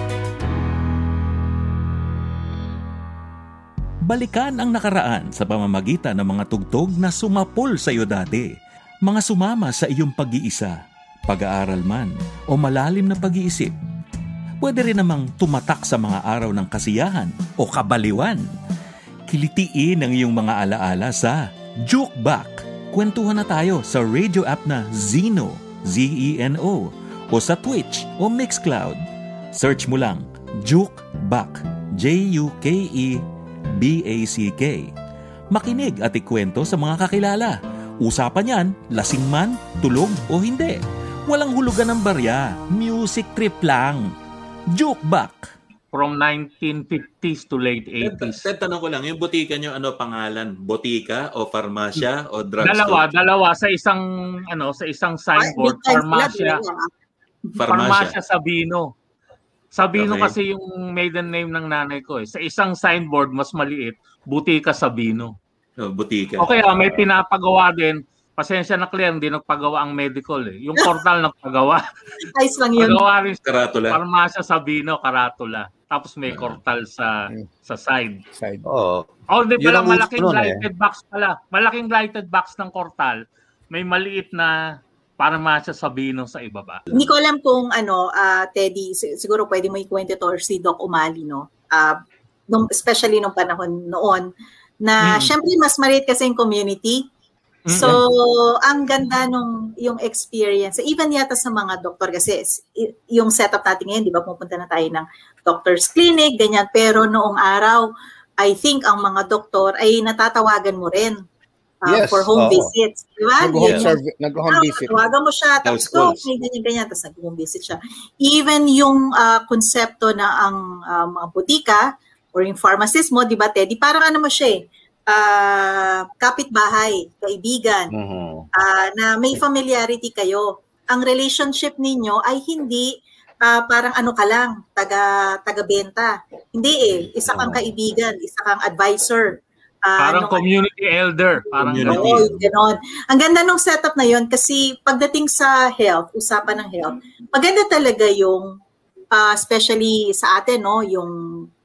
Balikan ang nakaraan sa pamamagitan ng mga tugtog na sumapol sa iyo dati. Mga sumama sa iyong pag-iisa, pag-aaral man o malalim na pag-iisip. Pwede rin namang tumatak sa mga araw ng kasiyahan o kabaliwan. Kilitiin ang iyong mga alaala sa Juke Back. Kwentuhan na tayo sa radio app na Zeno, Z-E-N-O, o sa Twitch o Mixcloud. Search mo lang Juke Back, J-U-K-E B-A-C-K. Makinig at ikwento sa mga kakilala. Usapan yan, lasing man, tulog o hindi. Walang hulugan ng barya, music trip lang. Jukebox. From 1950s to late Ted, 80s. Ted, tanong ko lang, yung botika nyo, ano pangalan? Botika o farmasya o drugstore? Dalawa, dalawa sa isang ano, sa isang signboard, farmasya. Farmasya Sabino. Sabino Okay. kasi yung maiden name ng nanay ko eh. Sa isang signboard mas maliit, Butika Sabino. Oh, botika. Okay, ah, may pinapagawa din. Pasensya na Claire, hindi nagpagawa ang medical eh. Yung portal [LAUGHS] nagpagawa. Ayos lang yun. Pagawa rin sa Karatula. Farmasya Sabino, Karatula. Tapos may kortal sa sa side. Side. Oo. Oh, di Yun pala malaking nun, eh. lighted box pala. Malaking lighted box ng kortal. May maliit na Farmasya Sabino sa ibaba. Hindi ko alam kung ano, ah, Teddy, si- siguro pwede mo ikwento to or si Doc Umali, no? Ah, nung, especially nung panahon noon, na Mm. syempre mas maliit kasi yung community. Mm. So, ang ganda nung yung experience, even yata sa mga doktor kasi yung setup natin ngayon, di ba, pupunta na tayo ng doctor's clinic, ganyan. Pero noong araw, I think ang mga doktor ay natatawagan mo rin ah, Yes, for home oo. visits. Di ba? Nag-home, yung- serv- nag-home Ah, visit. Tawagan mo siya, tapos go, calls. may ganyan-ganyan, tapos nag-home visit siya. Even yung ah, konsepto na ang ah, mga butika or yung pharmacist mo, di ba, Teddy, parang ano mo siya eh, ah, kapitbahay, kaibigan, Mhm. ah, na may familiarity kayo. Ang relationship ninyo ay hindi ah, parang ano ka lang, taga, taga-benta. Hindi eh, isa kang kaibigan, isa kang advisor. Ah, Parang nung- community elder. Parang Community. Oo, ganon. Ang ganda nung setup na yon kasi pagdating sa health, usapan ng health, maganda talaga yung ah, especially sa atin, no, yung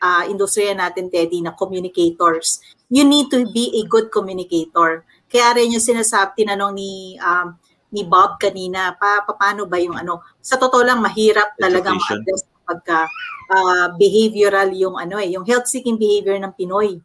ah, industriya natin, Teddy, na communicators. You need to be a good communicator. Kaya rin yung sinasabi, tinanong ni um, ni Bob kanina, pa, pa- paano ba yung ano, sa totoo lang mahirap talaga ma-address pagka ah, behavioral yung ano eh, yung health seeking behavior ng Pinoy.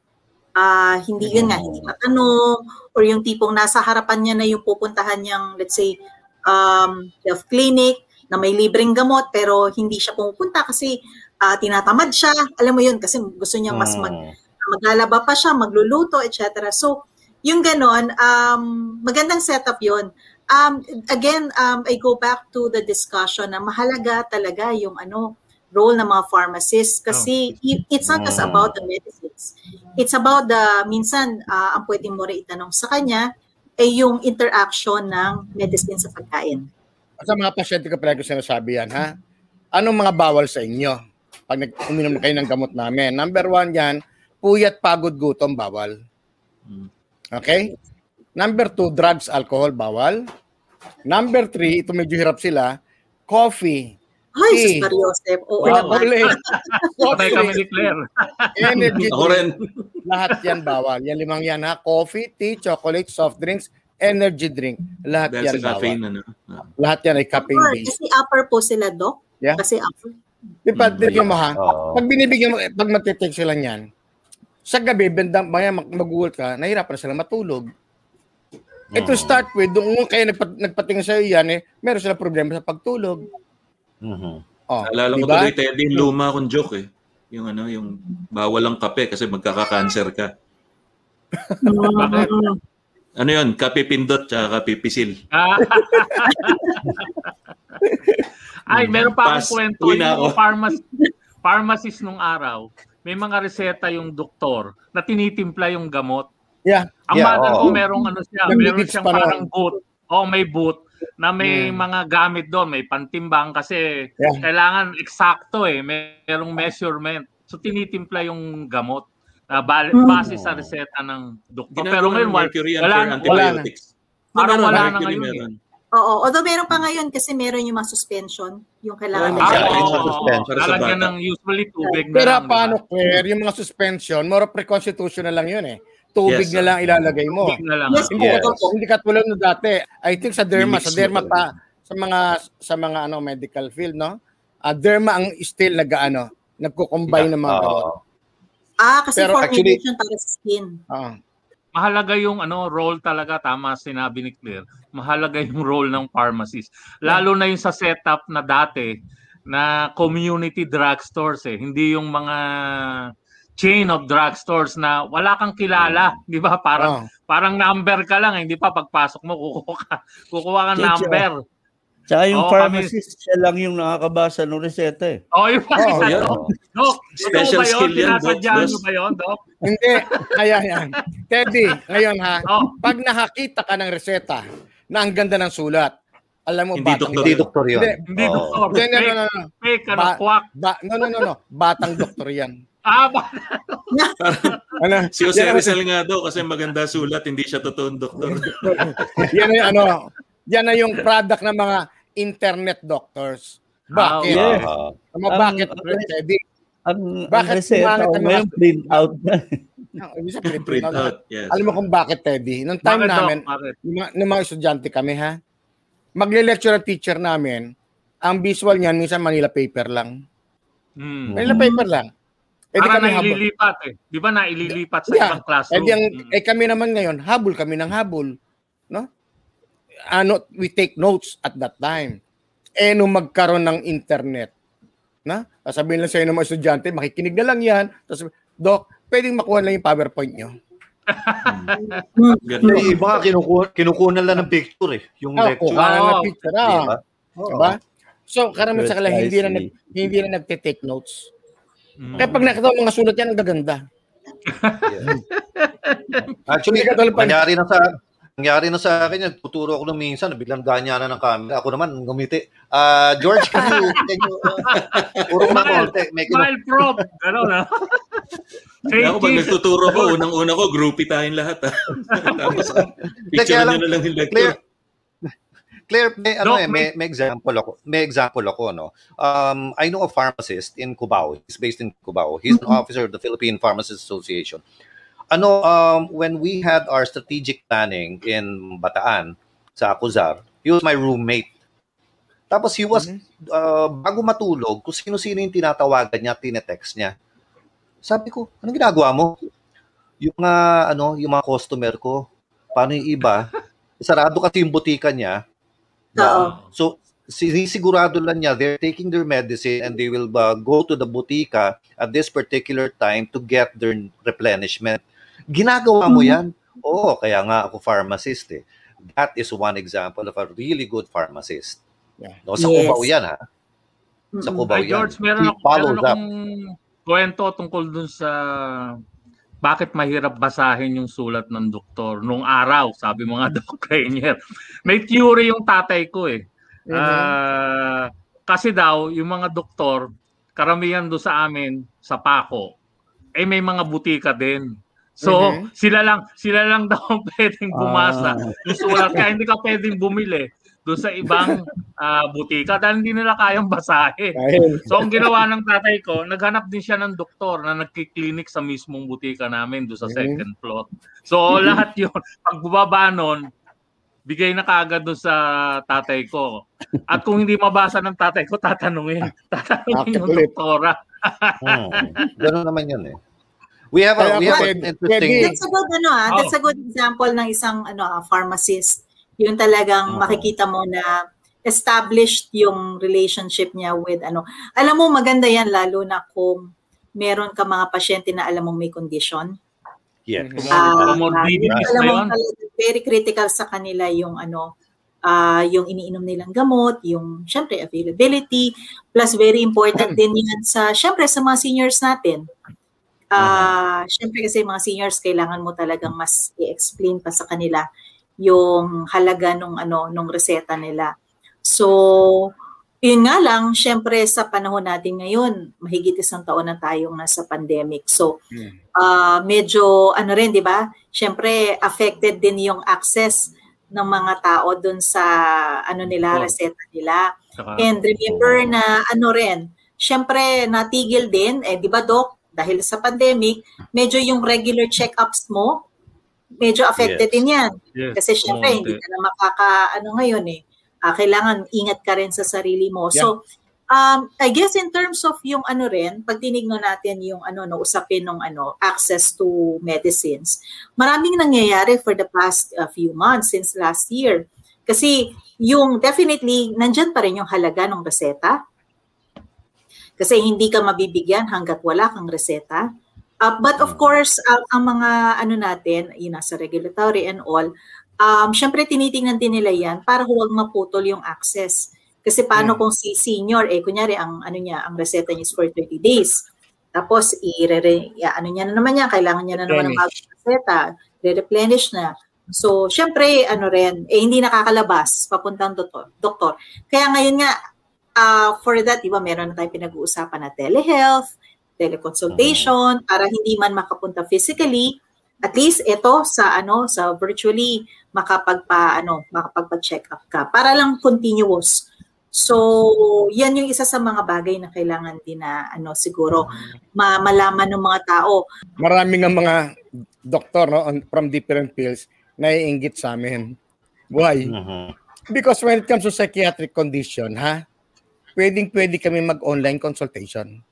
Ah, hindi yun nga, hindi matanong or yung tipong nasa harapan niya na yung pupuntahan niyang let's say um, health clinic na may libreng gamot pero hindi siya pumupunta kasi ah, tinatamad siya. Alam mo yun kasi gusto niya mas mag Mm. maglalaba pa siya, magluluto, etc. So, yung ganon, um, magandang setup yun. Um, again, um, I go back to the discussion na mahalaga talaga yung ano role ng mga pharmacists kasi i- it's not just Mm. about the medicines. It's about the, minsan, ah, ang pwede mo rin itanong sa kanya, ay yung interaction ng medicine sa pagkain. Sa mga pasyente ko pala ko sinasabi yan, ha? Anong mga bawal sa inyo? Pag nag-uminom kayo ng gamot namin. Number one yan, puyat, pagod, gutom, bawal. Okay? Number two, drugs, alcohol, bawal. Number three, ito medyo hirap sila, coffee, Ay, Eh. sus Mariosep. Oo Wow, naman. ulit. [LAUGHS] Patay kami ni Claire. energy Ako drink, rin. lahat yan bawal. Yan limang yan ha. Coffee, tea, chocolate, soft drinks, energy drink. Lahat Dahil yan bawal. caffeine, ano. Ah. Lahat yan ay Upper, caffeine-based. Kasi upper po sila, Doc. Yeah. Kasi upper. Di ba, mo ha? Oo. Pag binibigyan mo, pag matitake sila niyan, sa gabi, bandang, maya mag- mag-uult ka, nahirapan na sila matulog. Eh to start with, doon kayo nagpat, nagpatingin sa'yo yan, eh, meron sila problema sa pagtulog. Mhm. Oh, Alala ko di ba? tuloy, Teddy, yung luma kong joke eh. Yung ano, yung bawal ang kape kasi magkaka-cancer ka. Mm. [LAUGHS] Ano yun? Kape pindot tsaka kape pisil. [LAUGHS] Ay, meron pa akong kwento. Yung ako. pharmac- pharmacist nung araw, may mga reseta yung doktor na tinitimpla yung gamot. Yeah. Ang yeah. mother ko oo. merong ano siya, meron siyang pa parang boot. O may boot na may Hmm. mga gamit doon, may pantimbang kasi Yeah. kailangan eksakto eh, merong measurement. So tinitimpla yung gamot na bal- Hmm. base sa reseta ng doktor. Pero ngayon ng wala, wala, wala, antibiotics. Parang wala na ngayon eh. meron. Oo, although meron pa ngayon kasi meron yung mga suspension, yung kailangan Oh, Ah, sa oo, suspension. Bata. ng usually tubig na Pero lang, ba? paano, Claire, yung mga suspension, more of pre-constitutional lang yun eh. Tubig Yes, na lang ilalagay mo. Tubig na lang. Yes, Hindi Yes. katulad hindi katulad no dati. I think sa derma, sa derma pa sa mga sa mga ano medical field, no? Ah, derma ang still nag-ano, nagko-combine ng mga gamot. Oo. Ah, kasi Pero formulation para sa skin. Ah. mahalaga yung ano role talaga tama sinabi ni Claire mahalaga yung role ng pharmacist lalo na yung sa setup na dati na community drugstores eh hindi yung mga chain of drugstores na wala kang kilala di ba parang Ah. parang number ka lang eh, hindi pa pagpasok mo kukuha ka kukuha ka number Tsaka yung kami- pharmacist, siya lang yung nakakabasa ng reseta eh. oh yung Oh, yeah. Dok. Dok, totoo Special yun? skill yan, Doc. Sinasadya nyo ba yun, Dok? Hindi, kaya yan. Teddy, ngayon ha, Oh, pag nakakita ka ng reseta na ang ganda ng sulat, alam mo Hindi batang doktor. Hindi doktor yun. Hindi. hindi Oo. doktor. Hindi, no, no, Fake, no, no. fake, ano, quack. Ba, no, no, no, no. Batang doktor yan. Ah, ba? Ano? Si Jose Yan- Rizal nga daw kasi maganda sulat, hindi siya totoong doktor. [LAUGHS] yan na yung ano, yan na yung product ng mga internet doctors. Bakit? Ah, yes. Ama, Ang- bakit? ang- Teddy? Ang, Bakit ang reseta pumangit ko ngayon, print out na. Ah, sabihin, Print out. Yes. Alam mo kung bakit, Teddy? Nung time Bakit, namin, mga, nung mga estudyante kami, ha? Magle-lecture ang teacher namin, ang visual niyan, minsan Manila paper lang. Hmm. Manila paper lang. Eh, di Para kami habol. naililipat eh. Di ba naililipat sa Yeah. ibang classroom? Eh, ang, Mm. eh, kami naman ngayon, habol kami ng habol. No? Ano, we take notes at that time. Eh, nung magkaroon ng internet, na? Sasabihin lang sa'yo ng mga estudyante, makikinig na lang yan. Tapos, Doc, pwedeng makuha lang yung PowerPoint nyo. Ganun. Yung iba nga kinukuha, kinukunan lang ng picture eh. Yung Ah, lecture. kuha na ng picture. Di Ah. ba? Diba? So, karamihan sa kanila, hindi na, nag, Precisely. hindi na nagte-take notes. Mm. Kaya pag nakita mo mga sulat yan, ang gaganda. [LAUGHS] Actually, tulad pa- nangyari na sa nangyari na sa akin yan. Tuturo ako nung minsan, biglang ganyan na ng camera. Ako naman, gumiti. Ah, George, can you, can you, uh, urong na konti. Smile prop. Gano'n na. Ako pag nagtuturo ko, unang-una ko, groupie tayong lahat. Ha? [LAUGHS] Tapos, picture nyo lang, na lang yung Clear, lecture. Claire, may, ano eh, may, may example ako. May example ako, no. Um, I know a pharmacist in Cubao. He's based in Cubao. He's an officer of the Philippine Pharmacists Association. Ano, um, when we had our strategic planning in Bataan, sa Acuzar, he was my roommate. Tapos he was, uh, bago matulog, kung sino-sino yung tinatawagan niya, tinetext niya. Sabi ko, anong ginagawa mo? Yung mga, ano, yung mga customer ko, paano yung iba? [LAUGHS] Sarado kasi yung butika niya, Oo. So, sinisigurado lang niya, they're taking their medicine and they will uh, go to the butika at this particular time to get their replenishment. Ginagawa mo yan? Oo, kaya nga ako pharmacist eh. That is one example of a really good pharmacist. Yeah. No, sa Yes. Cubao yan ha. Sa. Cubao yan. George, meron, ako, meron up. akong kwento tungkol dun sa bakit mahirap basahin yung sulat ng doktor nung araw, sabi mga [LAUGHS] Doc Rainier. May theory yung tatay ko eh. Ah, kasi daw, yung mga doktor, karamihan do sa amin, sa Paco, eh may mga butika din. So, Mhm. sila lang sila lang daw pwedeng bumasa Ah. yung sulat. Kaya hindi ka pwedeng bumili doon sa ibang ah, butika dahil hindi nila kayang basahin. So ang ginawa ng tatay ko, naghanap din siya ng doktor na nagki-clinic sa mismong butika namin doon sa second floor. So [LAUGHS] lahat 'yun, pag bumaba nun, bigay na kaagad doon sa tatay ko. At kung hindi mabasa ng tatay ko, tatanungin. Tatanungin yung doktora. Hmm. Ganun naman yun eh. We have a, we have an interesting... That's a good ano ah, that's a good example ng isang ano ah, pharmacist. Yung talagang Oo. makikita mo na established yung relationship niya with ano. Alam mo maganda yan lalo na kung meron ka mga pasyente na alam mong may condition. Yes. Ah, Comorbidities alam na mo talaga, very critical sa kanila yung ano ah yung iniinom nilang gamot, yung syempre availability, plus very important [CLEARS THROAT] din yan sa syempre sa mga seniors natin. Ah, syempre kasi mga seniors kailangan mo talagang mas i-explain pa sa kanila yung halaga nung ano nung reseta nila. So, yun nga lang, syempre sa panahon natin ngayon, mahigit isang taon na tayong nasa pandemic. So, ah medyo ano rin, 'di ba? Syempre affected din yung access ng mga tao dun sa ano nila, Oh. reseta nila. Saka, And remember na ano rin, syempre natigil din, eh di ba Doc, dahil sa pandemic, medyo yung regular check-ups mo, medyo affected Yes. din yan. yes, Kasi syempre, kumonti. hindi ka na makaka, ano ngayon eh, ah, kailangan ingat ka rin sa sarili mo. So, um, I guess in terms of yung ano rin, pag tinignan natin yung ano, no, usapin ng ano, access to medicines, maraming nangyayari for the past uh, few months since last year. Kasi yung definitely, nandyan pa rin yung halaga ng reseta. Kasi hindi ka mabibigyan hanggat wala kang reseta. Uh, but of course, uh, ang mga ano natin, yun nasa regulatory and all, um, syempre tinitingnan din nila yan para huwag maputol yung access. Kasi paano kung si senior, eh kunyari ang ano niya, ang reseta niya is for 30 days. Tapos i-re ano niya na naman yan, kailangan niya na naman ng bagong reseta, re-replenish na. So, syempre, ano rin, eh hindi nakakalabas papuntang doktor. doktor. Kaya ngayon nga, uh, for that, di ba, meron na tayong pinag-uusapan na telehealth, teleconsultation, para hindi man makapunta physically, at least ito sa ano sa virtually makapagpa ano makapagpa-check up ka para lang continuous. So, yan yung isa sa mga bagay na kailangan din na ano siguro ma- malaman ng mga tao. Maraming ang mga doktor no, on, from different fields na iinggit sa amin. Why? Mhm. Because when it comes to psychiatric condition, ha, pwedeng pwede kami mag-online consultation.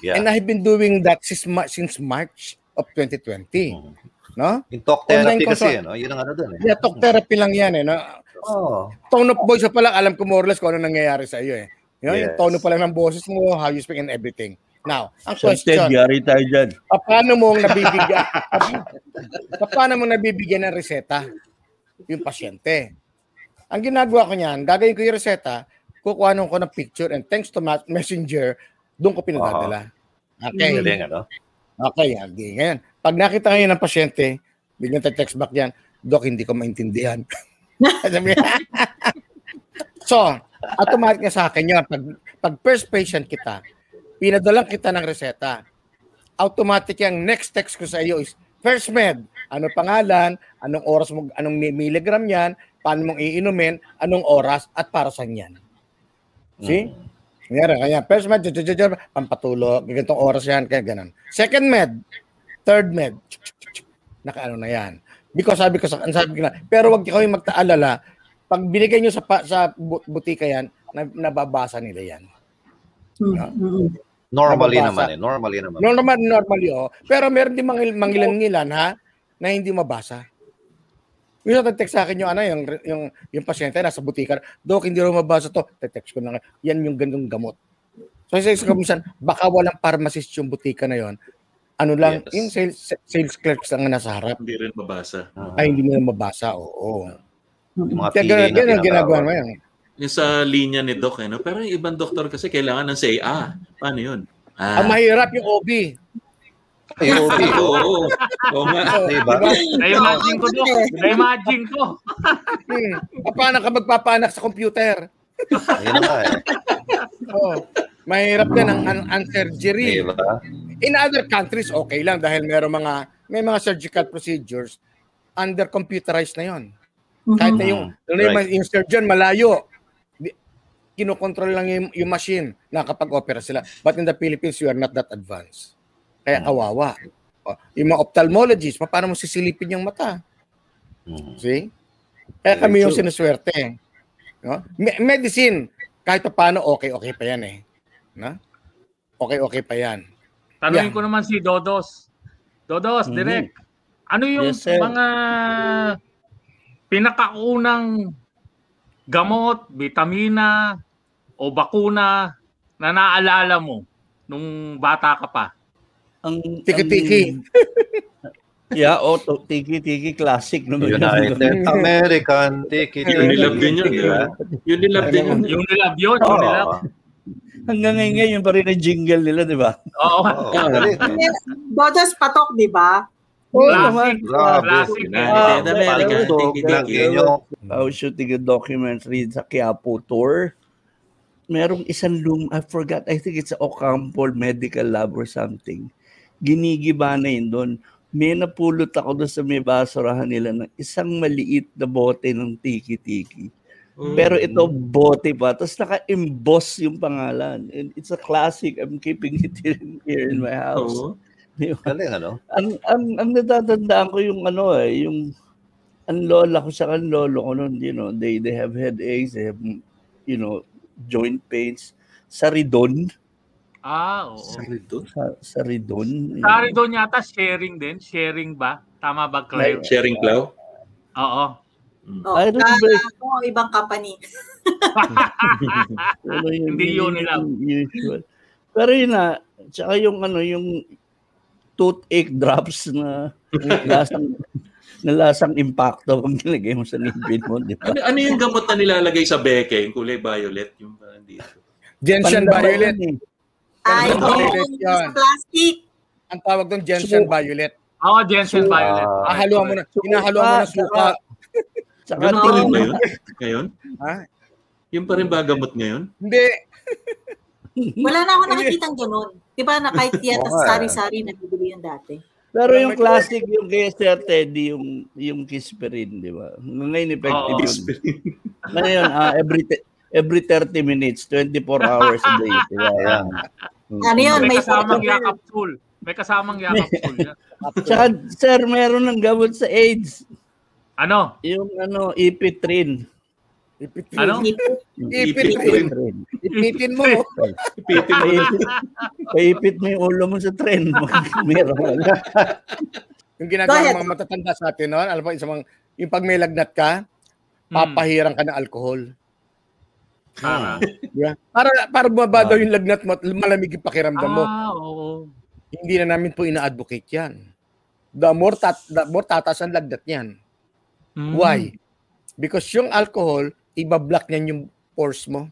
Yeah. And I've been doing that since, Ma- since March of 2020. Mhm. No? Yung talk Online therapy kasi, consult- no? yun ang ano dun eh. Yeah, talk therapy lang yan eh. No? Oh. Tone of voice pa lang, alam ko more or less kung ano nangyayari sa iyo eh. Yun, Yung Yes. tono pa lang ng boses mo, how you speak and everything. Now, ang So, Ted, question, yari tayo dyan. pa- paano mo nabibigyan [LAUGHS] pa- paano mo nabibigyan ng reseta yung pasyente? Ang ginagawa ko niyan, gagawin ko yung reseta, kukuha ko ng picture and thanks to messenger, doon ko pinadadala. Okay. Galing, ano? Okay. Di, ngayon, pag nakita kayo ng pasyente, bigyan tayo text back yan, Dok, hindi ko maintindihan. [LAUGHS] [LAUGHS] So, automatic na sa akin yun. Pag, pag first patient kita, pinadalang kita ng reseta, automatic yung next text ko sa iyo is, first med, ano pangalan, anong oras mo, anong mi- milligram yan, paano mong iinumin, anong oras, at para saan yan. See? Kanya, kanya, first med, pampatulog, ganitong oras yan, kaya ganun. Second med, third med, nakaano na yan. Because sabi ko sa sabi ko na, pero wag kayo magtaalala, pag binigay nyo sa pa, sa bu- butika yan, na, nababasa nila yan. Mm-mm. Normally Nababasa. naman eh. Normally naman. Normal, normally, oh. Pero meron din mangil, mangilan-ngilan, ha, na hindi mabasa. Yung nag-text sa akin yung ano, yung, yung, yung pasyente nasa butika, Dok, hindi raw mabasa to. Te-text ko na nga, yan yung gandong gamot. So, sa isa minsan, baka walang pharmacist yung butika na yon. Ano lang, Yes. yung sales, sales clerks lang na nasa harap, Hindi rin mabasa. ay hindi nila mabasa, oo. Yung mga Kaya ganun, na ganun ginagawa mo yan. Yung sa linya ni Doc, eh, no? pero yung ibang doktor kasi kailangan ng say, ah, paano yun? Ah, Ang mahirap yung OB. Ay, OB. oo, oo. Oo nga. Diba? Na-imagine ko, Dok. Na-imagine ko. Hmm. Paano ka magpapanak sa computer? Ayun nga eh. Oh, mahirap din ang, ang, ang surgery. Diba? In other countries, okay lang dahil meron mga may mga surgical procedures under computerized na yon. Kahit na yung, Mhm. yung, Right. yung surgeon malayo, kinokontrol lang yung, yung machine na kapag opera sila. But in the Philippines, you are not that advanced. Kaya kawawa. Yung mga ophthalmologists, paano mo sisilipin yung mata? Mhm. See? Kaya Very kami yung sinuswerte. No? Me- medicine, kahit pa paano, okay-okay pa yan eh. No? Okay-okay pa yan. Tanungin Yeah. ko naman si Dodos. Dodos, Mhm. direct. Ano yung Yes, sir. mga pinakaunang gamot, vitamina o bakuna na naalala mo nung bata ka pa? Ang, Tiki-tiki. yeah, oh, tiki-tiki classic naman. United American Tiki Yun nilab din yun, di ba? Yun nilab din yun. Yung nilab yun, yung nilab. Hanggang ngayon, ngayon pa rin ang jingle nila, di ba? Oo. Dodas patok, di ba? Oo Classic. Classic. United Ah, America, pero- tiki-tiki. Shooting a documentary sa Quiapo tour. Merong isang lum, I forgot, I think it's Ocampo Medical Lab or something. Ginigiba na yun doon. may napulot ako doon sa may basurahan nila ng isang maliit na bote ng tiki-tiki. Pero ito, bote pa. Tapos naka-emboss yung pangalan. And it's a classic. I'm keeping it in, here in my house. Oo. Di ba? Galing, ano? ang, ang, ang natatandaan ko yung ano eh, yung ang lola ko sa ang lolo ko noon, you know, they, they have headaches, they have, you know, joint pains. Saridon. Ah, oo. Sorry, doon. Sa, saridon. Sorry doon yata, sharing din. Sharing ba? Tama ba, Claire? Sharing plow? Oo. Oh, I don't ah, know. o ibang company. [LAUGHS] Ano yun, Hindi yun nila. Usual. Pero yun na, tsaka yung ano, yung toothache drops na [LAUGHS] lasang na lasang impacto pag nilagay mo sa ngipin mo, di ba? Ano, ano yung gamot na nilalagay sa beke? Yung kulay violet? Yung parang dito. Gentian violet. yun eh. Ay, Ano Yan. sa plastic. Ang tawag doon Gentian violet. Oo, Jensen Violet. Ah, Hahaluan mo na, hinahaluan mo na suka. Tsaka [LAUGHS] Ganun pa rin tingin ba mo, yun? [LAUGHS] Ngayon? Ha? Yung pa rin ba gamot ngayon? Hindi. [LAUGHS] Wala na ako nakikitang ganun. Di ba na kahit yata Oo nga. sari-sari nabibili yun dati. Pero yung classic, yung kay Sir Teddy, yung, yung Kispirin, di ba? Ngayon effective Oo. yun. Ngayon, ah, every, every 30 minutes, 24 hours a day. Di ba? Ayan. Ano yun? May May kasamang yakap full. May kasamang yakap [LAUGHS] yan. Tsaka, sir, meron ng gamot sa AIDS. Ano? Yung ano, ipitrin. Ipit- Ano? Ipit-rin. Ipitrin. Ipitin mo. Ipitin mo. Paipit, mo yung ulo mo sa tren. [LAUGHS] meron. Yung ginagawa ng mga matatanda sa atin noon, alam mo, isang mga, yung pag may lagnat ka, Hmm. papahirang ka ng alcohol. Ah, [LAUGHS] Di ba? Para, para bumaba daw yung lagnat mo at malamig yung pakiramdam mo. ah, oo. Hindi na namin po ina-advocate yan. The more, tat, the more tatas ang lagnat niyan. Mm. Why? Because yung alcohol, ibablock niyan yung pores mo.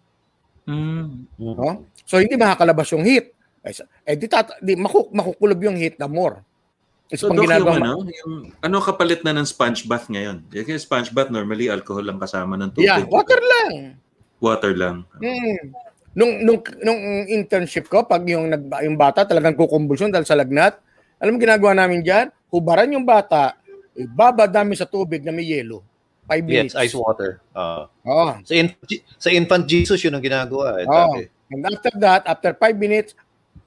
Mm. No? So, hindi makakalabas yung heat. Eh, Eh, di, tata, di maku, makukulob yung heat the more. It's So, pang Doc, yung ano, yung, ano kapalit na ng sponge bath ngayon? Yung sponge bath, normally alcohol lang kasama ng tubig. Yeah, water lang. Water lang. Mm. Nung, nung, nung internship ko, pag yung, nag, yung bata talagang kukumbulsyon dahil sa lagnat, alam mo ginagawa namin dyan? Hubaran yung bata, ibabad namin sa tubig na may yelo. Five Yes, minutes. ice water. Ah. Oo. sa, in- sa infant Jesus yun ang ginagawa. Eh, dati. And after that, after five minutes,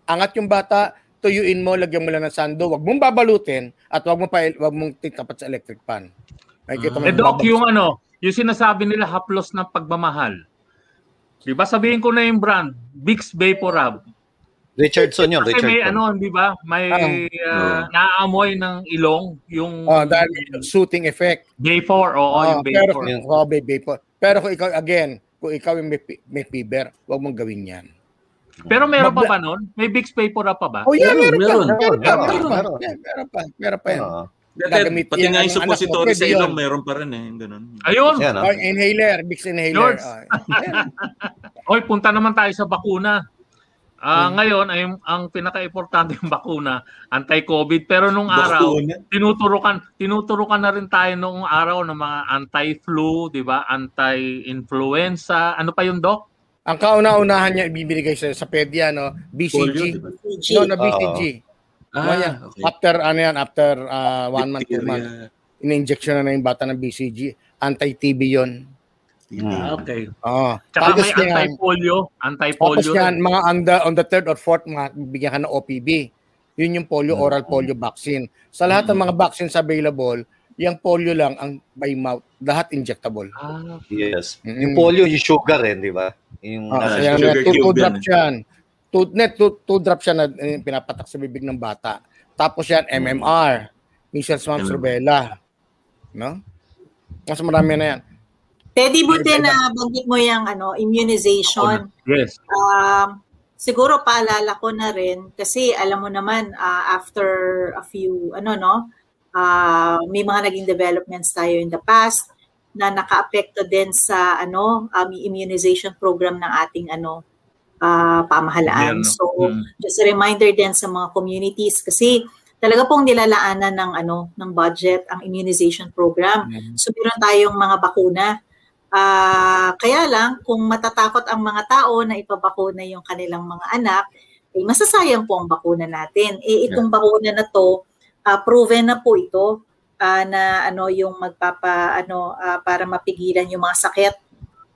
angat yung bata, tuyuin mo, lagyan mo lang ng sando, wag mong babalutin at wag mo pa wag mong titapat sa electric pan. Makikita mo Eh, Doc, yung ano, yung sinasabi nila haplos ng pagmamahal. Di ba sabihin ko na yung brand, Bix Vaporub. Richardson yun, Kasi may Richardson. ano, di ba? May uh, naaamoy ng ilong, yung Oh, dahil shooting effect. Vapor, oo, Oh, yung pero, vapor. oh, vapor. Pero kung ikaw, again, kung ikaw yung may, may fever, wag mong gawin yan. Pero meron pa Mabla- ba nun? May Bix Vaporub pa ba? Oh, yeah, Meron, meron, meron. pa. Meron, pa. Meron, Meron, pa. meron. Yeah, meron pa. Meron pa yan. Ah. Dati, Gagamit pati nga ng yung suppository sa ilong, meron pa rin eh. Ganun. Ayun! Yan, ah. Oh, inhaler, Bix inhaler. Oh, ayan. [LAUGHS] Oy, punta naman tayo sa bakuna. Ah, Hmm. ngayon ay ang pinaka-importante yung bakuna, anti-COVID. Pero nung araw, Bakuna. tinuturukan tinuturukan na rin tayo nung araw ng mga anti-flu, 'di ba? Anti-influenza. Ano pa yung doc? Ang kauna-unahan niya ibibigay sa, sa pedya, no? Polio, BCG. di ba? PG. No, no, BCG. Ano yan? Ah, okay. After, ano yan, after uh, one month, two months, in-injection na na yung bata ng BCG. Anti-TB yun. Hmm. Okay. Oo. Tsaka Tapos may yan, anti-polio, Tapos anti-polio. yan, mga on the, on the third or fourth month, bibigyan ka ng OPB. Yun yung polio, oral polio vaccine. Sa lahat ng mga vaccines available, yung polio lang ang by mouth. Lahat injectable. Ah, Yes. Mm. Yung polio, yung sugar rin, di ba? Yung Ah, Ah, kaya sugar nga, two, two cube yan, drops yan. Two, net, two, two drops yan na eh, pinapatak sa bibig ng bata. Tapos yan, MMR. Measles, mumps, rubella. No? Mas marami na yan. Teddy, buti na banggit mo yung ano, immunization. yes. Um, siguro paalala ko na rin kasi alam mo naman ah, after a few ano no ah, may mga naging developments tayo in the past na nakaapekto din sa ano um, immunization program ng ating ano ah, pamahalaan. Gobyerno. So Mm. just a reminder din sa mga communities kasi talaga pong nilalaanan ng ano ng budget ang immunization program. So meron tayong mga bakuna Ah, kaya lang kung matatakot ang mga tao na ipabakuna yung kanilang mga anak, eh masasayang po ang bakuna natin. Eh itong bakuna na to, ah, proven na po ito ah, na ano yung magpapa ano ah, para mapigilan yung mga sakit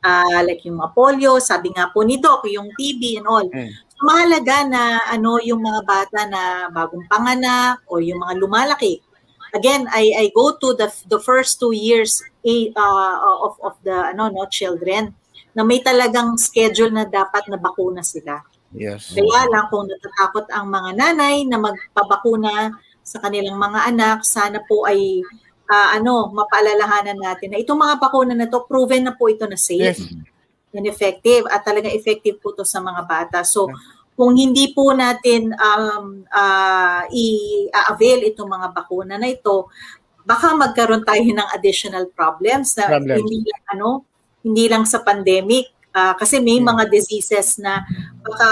ah, like yung mga polio, sabi nga po ni Doc, yung TB and all. Mm. So, mahalaga na ano yung mga bata na bagong panganak o yung mga lumalaki. Again, I I go to the the first two years uh, of of the ano no children na may talagang schedule na dapat na bakuna sila. Yes. Kaya lang kung natatakot ang mga nanay na magpabakuna sa kanilang mga anak, sana po ay ah, ano, mapaalalahanan natin na itong mga bakuna na to, proven na po ito na safe Yes. and effective at talaga effective po to sa mga bata. So, kung hindi po natin um, ah, i-avail itong mga bakuna na ito, baka magkaroon tayo ng additional problems na Problems. hindi lang ano, hindi lang sa pandemic Ah, kasi may mga diseases na baka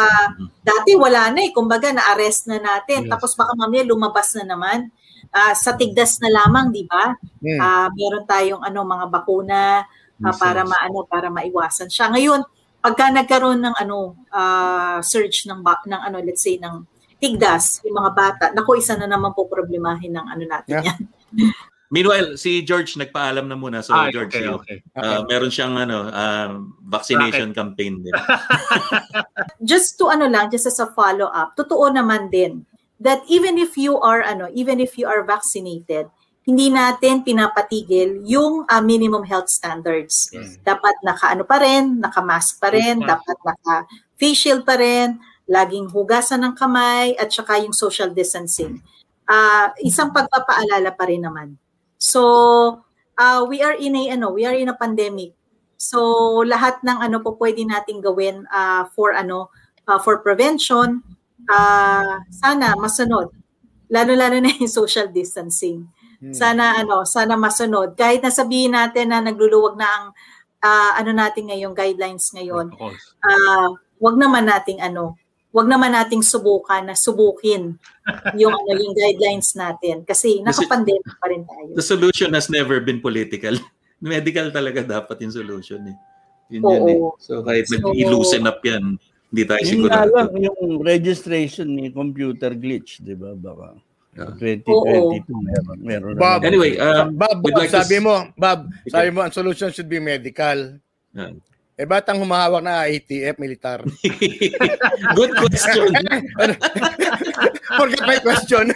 dati wala na eh, kumbaga na-arrest na natin, Yes. tapos baka mamaya lumabas na naman. Ah, sa tigdas na lamang, di ba? Mm. Ah, meron tayong ano mga bakuna ah, para maano para maiwasan siya. Ngayon, pagka nagkaroon ng ano ah, surge ng ng ano let's say ng tigdas yung mga bata, naku isa na naman po problemahin ng ano natin Yeah. yan. [LAUGHS] Meanwhile, si George nagpaalam na muna. So, Ah, George, okay, you- okay. uh, meron siyang ano, um, vaccination campaign din. [LAUGHS] just to ano lang, just as a follow up, totoo naman din that even if you are ano, even if you are vaccinated, hindi natin pinapatigil yung ah, minimum health standards. Dapat naka-ano pa rin, naka-mask pa rin, mask. dapat naka-face shield pa rin, laging hugasan ng kamay at saka yung social distancing. Ah, isang pagpapaalala pa rin naman. So, ah, we are in a ano, we are in a pandemic. So, lahat ng ano po pwede nating gawin ah, for ano, ah, for prevention, ah, sana masunod. Lalo-lalo na yung social distancing. Sana ano, sana masunod. Kahit na sabihin natin na nagluluwag na ang ah, ano natin ngayong guidelines ngayon, ah wag naman nating ano, wag naman nating subukan na subukin yung ano yung guidelines natin kasi naka-pandemic pa rin tayo. The solution has never been political. [LAUGHS] Medical talaga dapat yung solution eh. Yun Oo. yun eh. So kahit So- nag-loosen up yan, hindi tayo nga sigurado. lang, yung registration ni computer glitch, di ba? Baka Yeah. 2022 meron, meron na Bob, naman. Anyway, um, Bob, like to sabi s- mo, Bob, sabi mo ang solution should be medical. Yeah. Eh ba't ang humahawak na ATF, militar? [LAUGHS] Good question. [LAUGHS] Forget my question. [LAUGHS]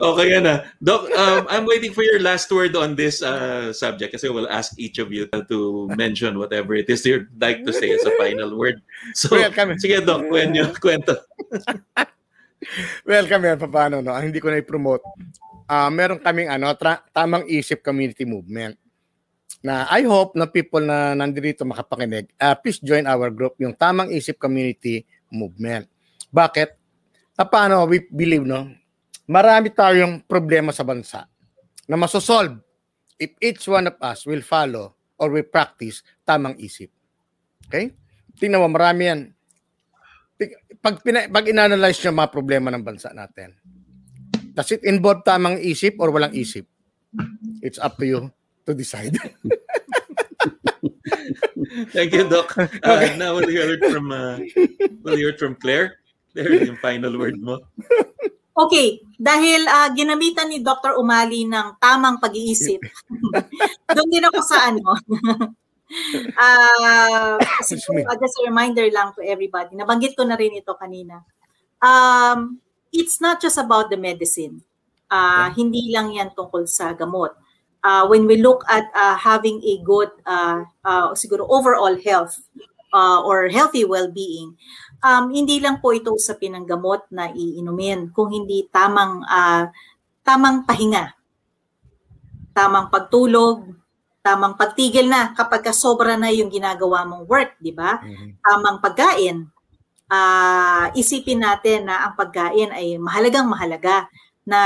okay ah. Doc, um, I'm waiting for your last word on this uh, subject kasi we'll ask each of you to mention whatever it is you'd like to say as a final word. So, Welcome. sige Doc, kwenyo, kwento. Welcome yan, paano, no? Ang hindi ko na i-promote. Ah, meron kaming ano, tra- tamang isip community movement. Na I hope na people na nandito makapakinig, ah, please join our group, yung tamang isip community movement. Bakit? Ah, paano we believe, no? Marami tayong problema sa bansa na masosolve if each one of us will follow or we practice tamang isip. Okay? Tingnan mo, marami yan pag, pina, pag inanalyze nyo mga problema ng bansa natin, does it involve tamang isip or walang isip? It's up to you to decide. [LAUGHS] Thank you, Doc. Uh, Now we'll hear it from, uh, we'll hear it from Claire. Claire, yung final word mo. [LAUGHS] Okay, dahil ah, ginamitan ni Dr. Umali ng tamang pag-iisip. [LAUGHS] Doon din ako sa ano. [LAUGHS] Ah, kasi Excuse me. uh, just a reminder lang to everybody. Nabanggit ko na rin ito kanina. Um, it's not just about the medicine. Ah, hindi lang yan tungkol sa gamot. Ah, when we look at ah, having a good ah, ah, siguro overall health ah, or healthy well-being, um, hindi lang po ito usapin ng gamot na iinumin, kung hindi tamang ah, tamang pahinga, tamang pagtulog, tamang pagtigil na kapag ka sobra na yung ginagawa mong work, di ba? Tamang pagkain. Ah, isipin natin na ang pagkain ay mahalagang mahalaga na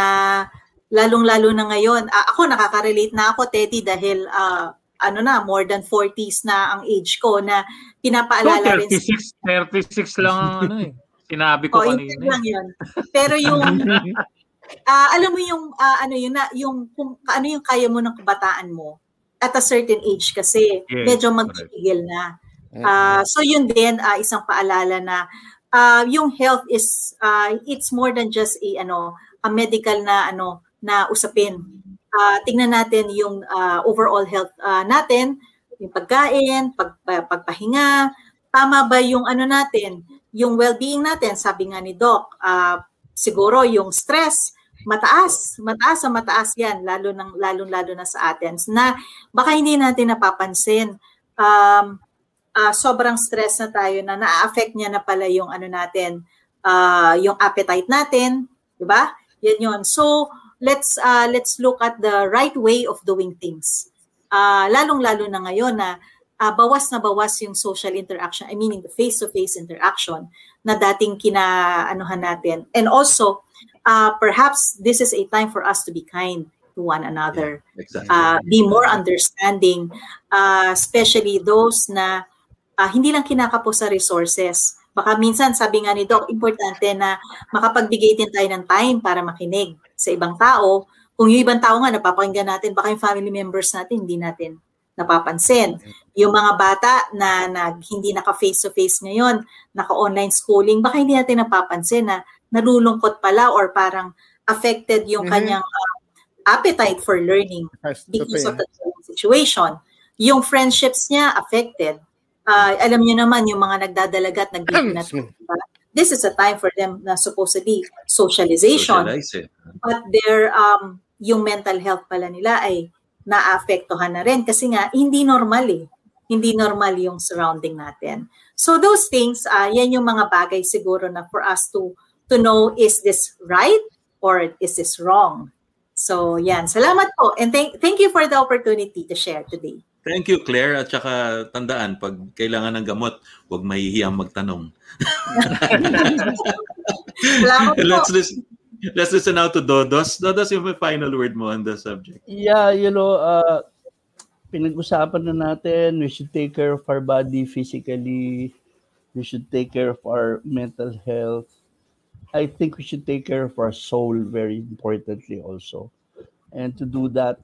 lalong-lalo na ngayon. Ah, ako nakaka-relate na ako, Teddy, dahil ah, ano na, more than 40s na ang age ko na So, pinapaalala rin 36, 36 lang ang ano eh. Sinabi ko Oh, kanina. lang 'yan. Pero yung [LAUGHS] ah, alam mo yung ah, ano yun na yung kung ano yung kaya mo ng kabataan mo at a certain age kasi Yes, medyo magtitigil na. Ah, so yun din ah, isang paalala na uh, yung health is uh, it's more than just a ano a medical na ano na usapin. Uh, tingnan natin yung uh, overall health uh, natin, yung pagkain, pag, pagpahinga, tama ba yung ano natin, yung well-being natin, sabi nga ni Doc, uh, siguro yung stress, mataas, mataas sa mataas yan, lalo nang lalo lalo na sa atin na baka hindi natin napapansin. Um, uh, sobrang stress na tayo na na-affect niya na pala yung ano natin, uh, yung appetite natin, 'di ba? Yan 'yon. So, let's uh, let's look at the right way of doing things. Uh, lalong-lalo na ngayon na uh, bawas na bawas yung social interaction, I mean the face-to-face interaction na dating kinaanuhan natin. And also, uh, perhaps this is a time for us to be kind to one another. Yeah, exactly. uh, be more understanding, uh, especially those na uh, hindi lang kinakapos sa resources. Baka minsan, sabi nga ni Doc, importante na makapagbigay din tayo ng time para makinig sa ibang tao. Kung yung ibang tao nga napapakinggan natin, baka yung family members natin hindi natin napapansin. Yung mga bata na nag, hindi naka face-to-face ngayon, naka-online schooling, baka hindi natin napapansin na nalulungkot pala or parang affected yung mm-hmm. kanyang uh, appetite for learning because of the situation. Yung friendships niya affected uh, alam niyo naman yung mga nagdadalaga at nagbibinat. This is a time for them na supposedly socialization. Socialize, eh. But their um yung mental health pala nila ay naapektuhan na rin kasi nga hindi normal eh. Hindi normal yung surrounding natin. So those things, uh, yan yung mga bagay siguro na for us to to know is this right or is this wrong. So yan, salamat po and thank thank you for the opportunity to share today. Thank you, Claire. At saka tandaan, pag kailangan ng gamot, huwag mahihiyang magtanong. let's listen. Let's listen now to Dodos. Dodos, yung final word mo on the subject. Yeah, you know, uh, pinag-usapan na natin, we should take care of our body physically. We should take care of our mental health. I think we should take care of our soul very importantly also. And to do that,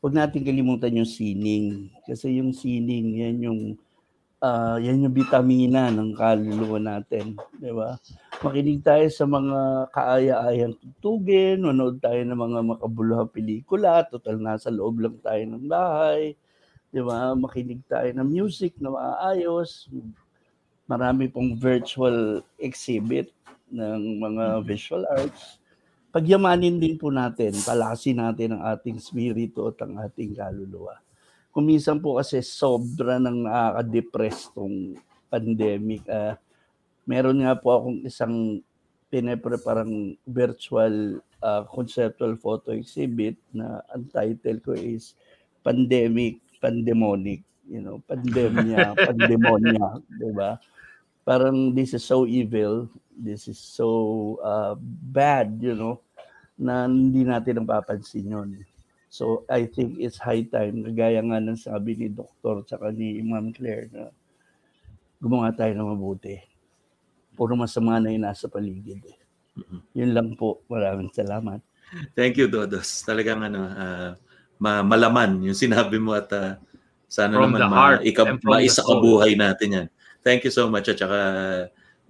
huwag natin kalimutan yung sining. Kasi yung sining, yan yung uh, yan yung vitamina ng kaluluwa natin. Di ba? Makinig tayo sa mga kaaya-ayang tutugin, manood tayo ng mga makabuluhang pelikula, total nasa loob lang tayo ng bahay. Di ba? Makinig tayo ng music na maayos. Marami pong virtual exhibit ng mga visual arts pagyamanin din po natin, palakasin natin ang ating spirito at ang ating kaluluwa. Kuminsan po kasi sobra nang nakaka-depress tong pandemic. Uh, meron nga po akong isang pinepreparang virtual uh, conceptual photo exhibit na ang title ko is Pandemic, Pandemonic. You know, pandemya, [LAUGHS] pandemonya, di ba? Parang this is so evil this is so uh, bad, you know, na hindi natin napapansin yun. So I think it's high time, gaya nga ng sabi ni Doktor at ni Ma'am Claire na gumawa tayo ng mabuti. Puro masama na yung nasa paligid. Eh. Yun lang po. Maraming salamat. Thank you, Dodos. Talagang ano, uh, ma- malaman yung sinabi mo at uh, sana from naman ma- ika- maisa kabuhay natin yan. Thank you so much at saka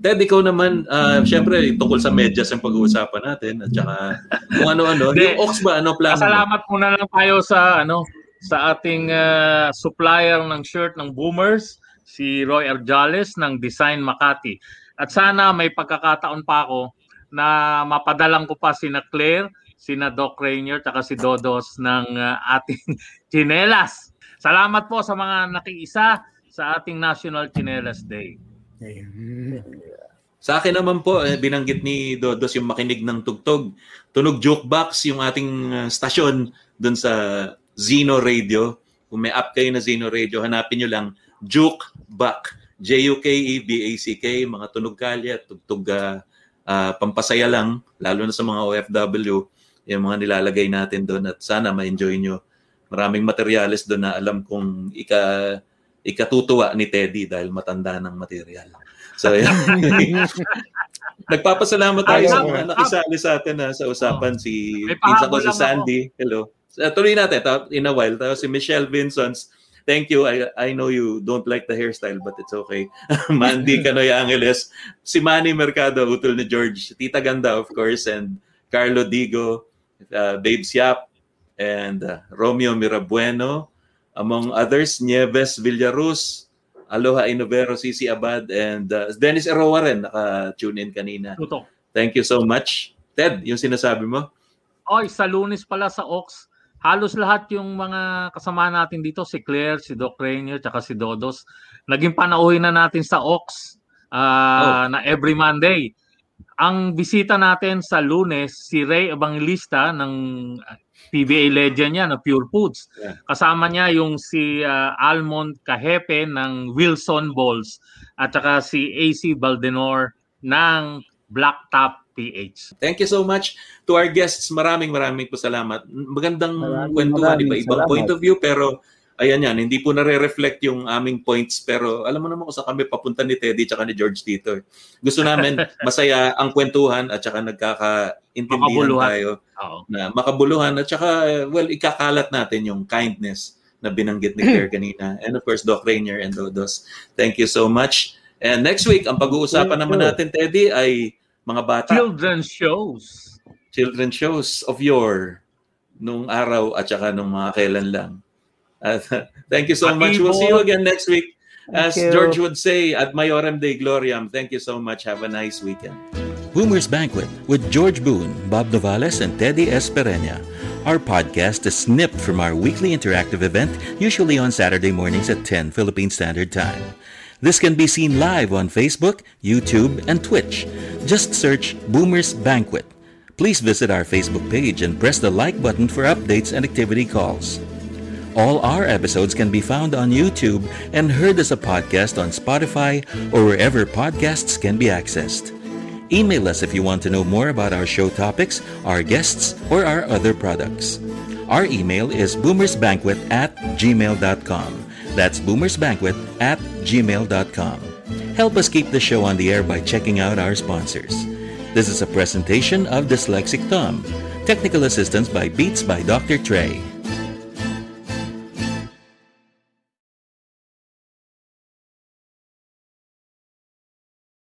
Ted, ikaw naman, uh, syempre, tungkol sa medyas ang pag-uusapan natin at saka kung ano-ano. yung Ox ba, ano plano Salamat muna lang tayo sa, ano, sa ating uh, supplier ng shirt ng Boomers, si Roy Arjales ng Design Makati. At sana may pagkakataon pa ako na mapadalang ko pa si na Claire, si na Doc Rainier, at si Dodos ng uh, ating [LAUGHS] chinelas. Salamat po sa mga nakiisa sa ating National Chinelas Day. Sa akin naman po, eh, binanggit ni Dodos yung makinig ng tugtog. Tunog Jukebox, yung ating uh, stasyon doon sa Zeno Radio. Kung may app kayo na Zeno Radio, hanapin nyo lang Jukebox. J-U-K-E-B-A-C-K, mga tunog kalye, tugtog uh, uh, pampasaya lang, lalo na sa mga OFW, yung mga nilalagay natin doon at sana ma-enjoy nyo. Maraming materyales doon na alam kong ika ikatutuwa ni Teddy dahil matanda ng material. So. [LAUGHS] Nagpapasalamat tayo sa mga nakisali sa atin na sa usapan si pinsan ko si Sandy. Hello. Uh, tuloy natin in a while. Tapos si Michelle Vincents Thank you. I I know you don't like the hairstyle but it's okay. [LAUGHS] Mandy [LAUGHS] Canoy Angeles, si Manny Mercado, utol ni George, Tita Ganda of course and Carlo Digo, uh, Babe Siap and uh, Romeo Mirabueno among others, Nieves Villarus, Aloha Inovero, Cici Abad and uh, Dennis Eroa rin naka-tune in kanina. Tutok. Thank you so much. Ted, yung sinasabi mo? Oy, sa lunes pala sa Ox, halos lahat yung mga kasama natin dito, si Claire, si Doc Rainier, tsaka si Dodos, naging panauhin na natin sa Ox ah, na every Monday. Ang bisita natin sa lunes, si Ray Evangelista ng PBA legend niya, na Pure Foods. Yeah. Kasama niya yung si ah, Almond Kahepe ng Wilson Balls at saka si AC Baldenor ng Blacktop PH. Thank you so much to our guests. Maraming maraming po salamat. Magandang Maraming kwentuhan, maraming iba-ibang salamat. point of view pero ayan yan, hindi po nare-reflect yung aming points pero alam mo naman kung saan kami papunta ni Teddy tsaka ni George dito. eh. Gusto namin [LAUGHS] masaya ang kwentuhan at saka nagkakaintindihan tayo Oo. na makabuluhan at saka well ikakalat natin yung kindness na binanggit ni Claire [LAUGHS] kanina and of course Doc Rainier and Dodos. Thank you so much. And next week ang pag-uusapan Thank naman you. natin Teddy ay mga bata Children's shows. children shows of yore nung araw at saka nung mga kailan lang. At [LAUGHS] thank you so much. We'll see you again next week. As you. George would say, at Mayorem de Gloriam. Thank you so much. Have a nice weekend. Boomer's Banquet with George Boone, Bob Novales, and Teddy Espereña. Our podcast is snipped from our weekly interactive event, usually on Saturday mornings at 10 Philippine Standard Time. This can be seen live on Facebook, YouTube, and Twitch. Just search Boomer's Banquet. Please visit our Facebook page and press the like button for updates and activity calls. All our episodes can be found on YouTube and heard as a podcast on Spotify or wherever podcasts can be accessed. Email us if you want to know more about our show topics, our guests, or our other products. Our email is boomersbanquet at gmail.com. That's boomersbanquet at gmail.com. Help us keep the show on the air by checking out our sponsors. This is a presentation of Dyslexic Tom. Technical assistance by Beats by Dr. Trey.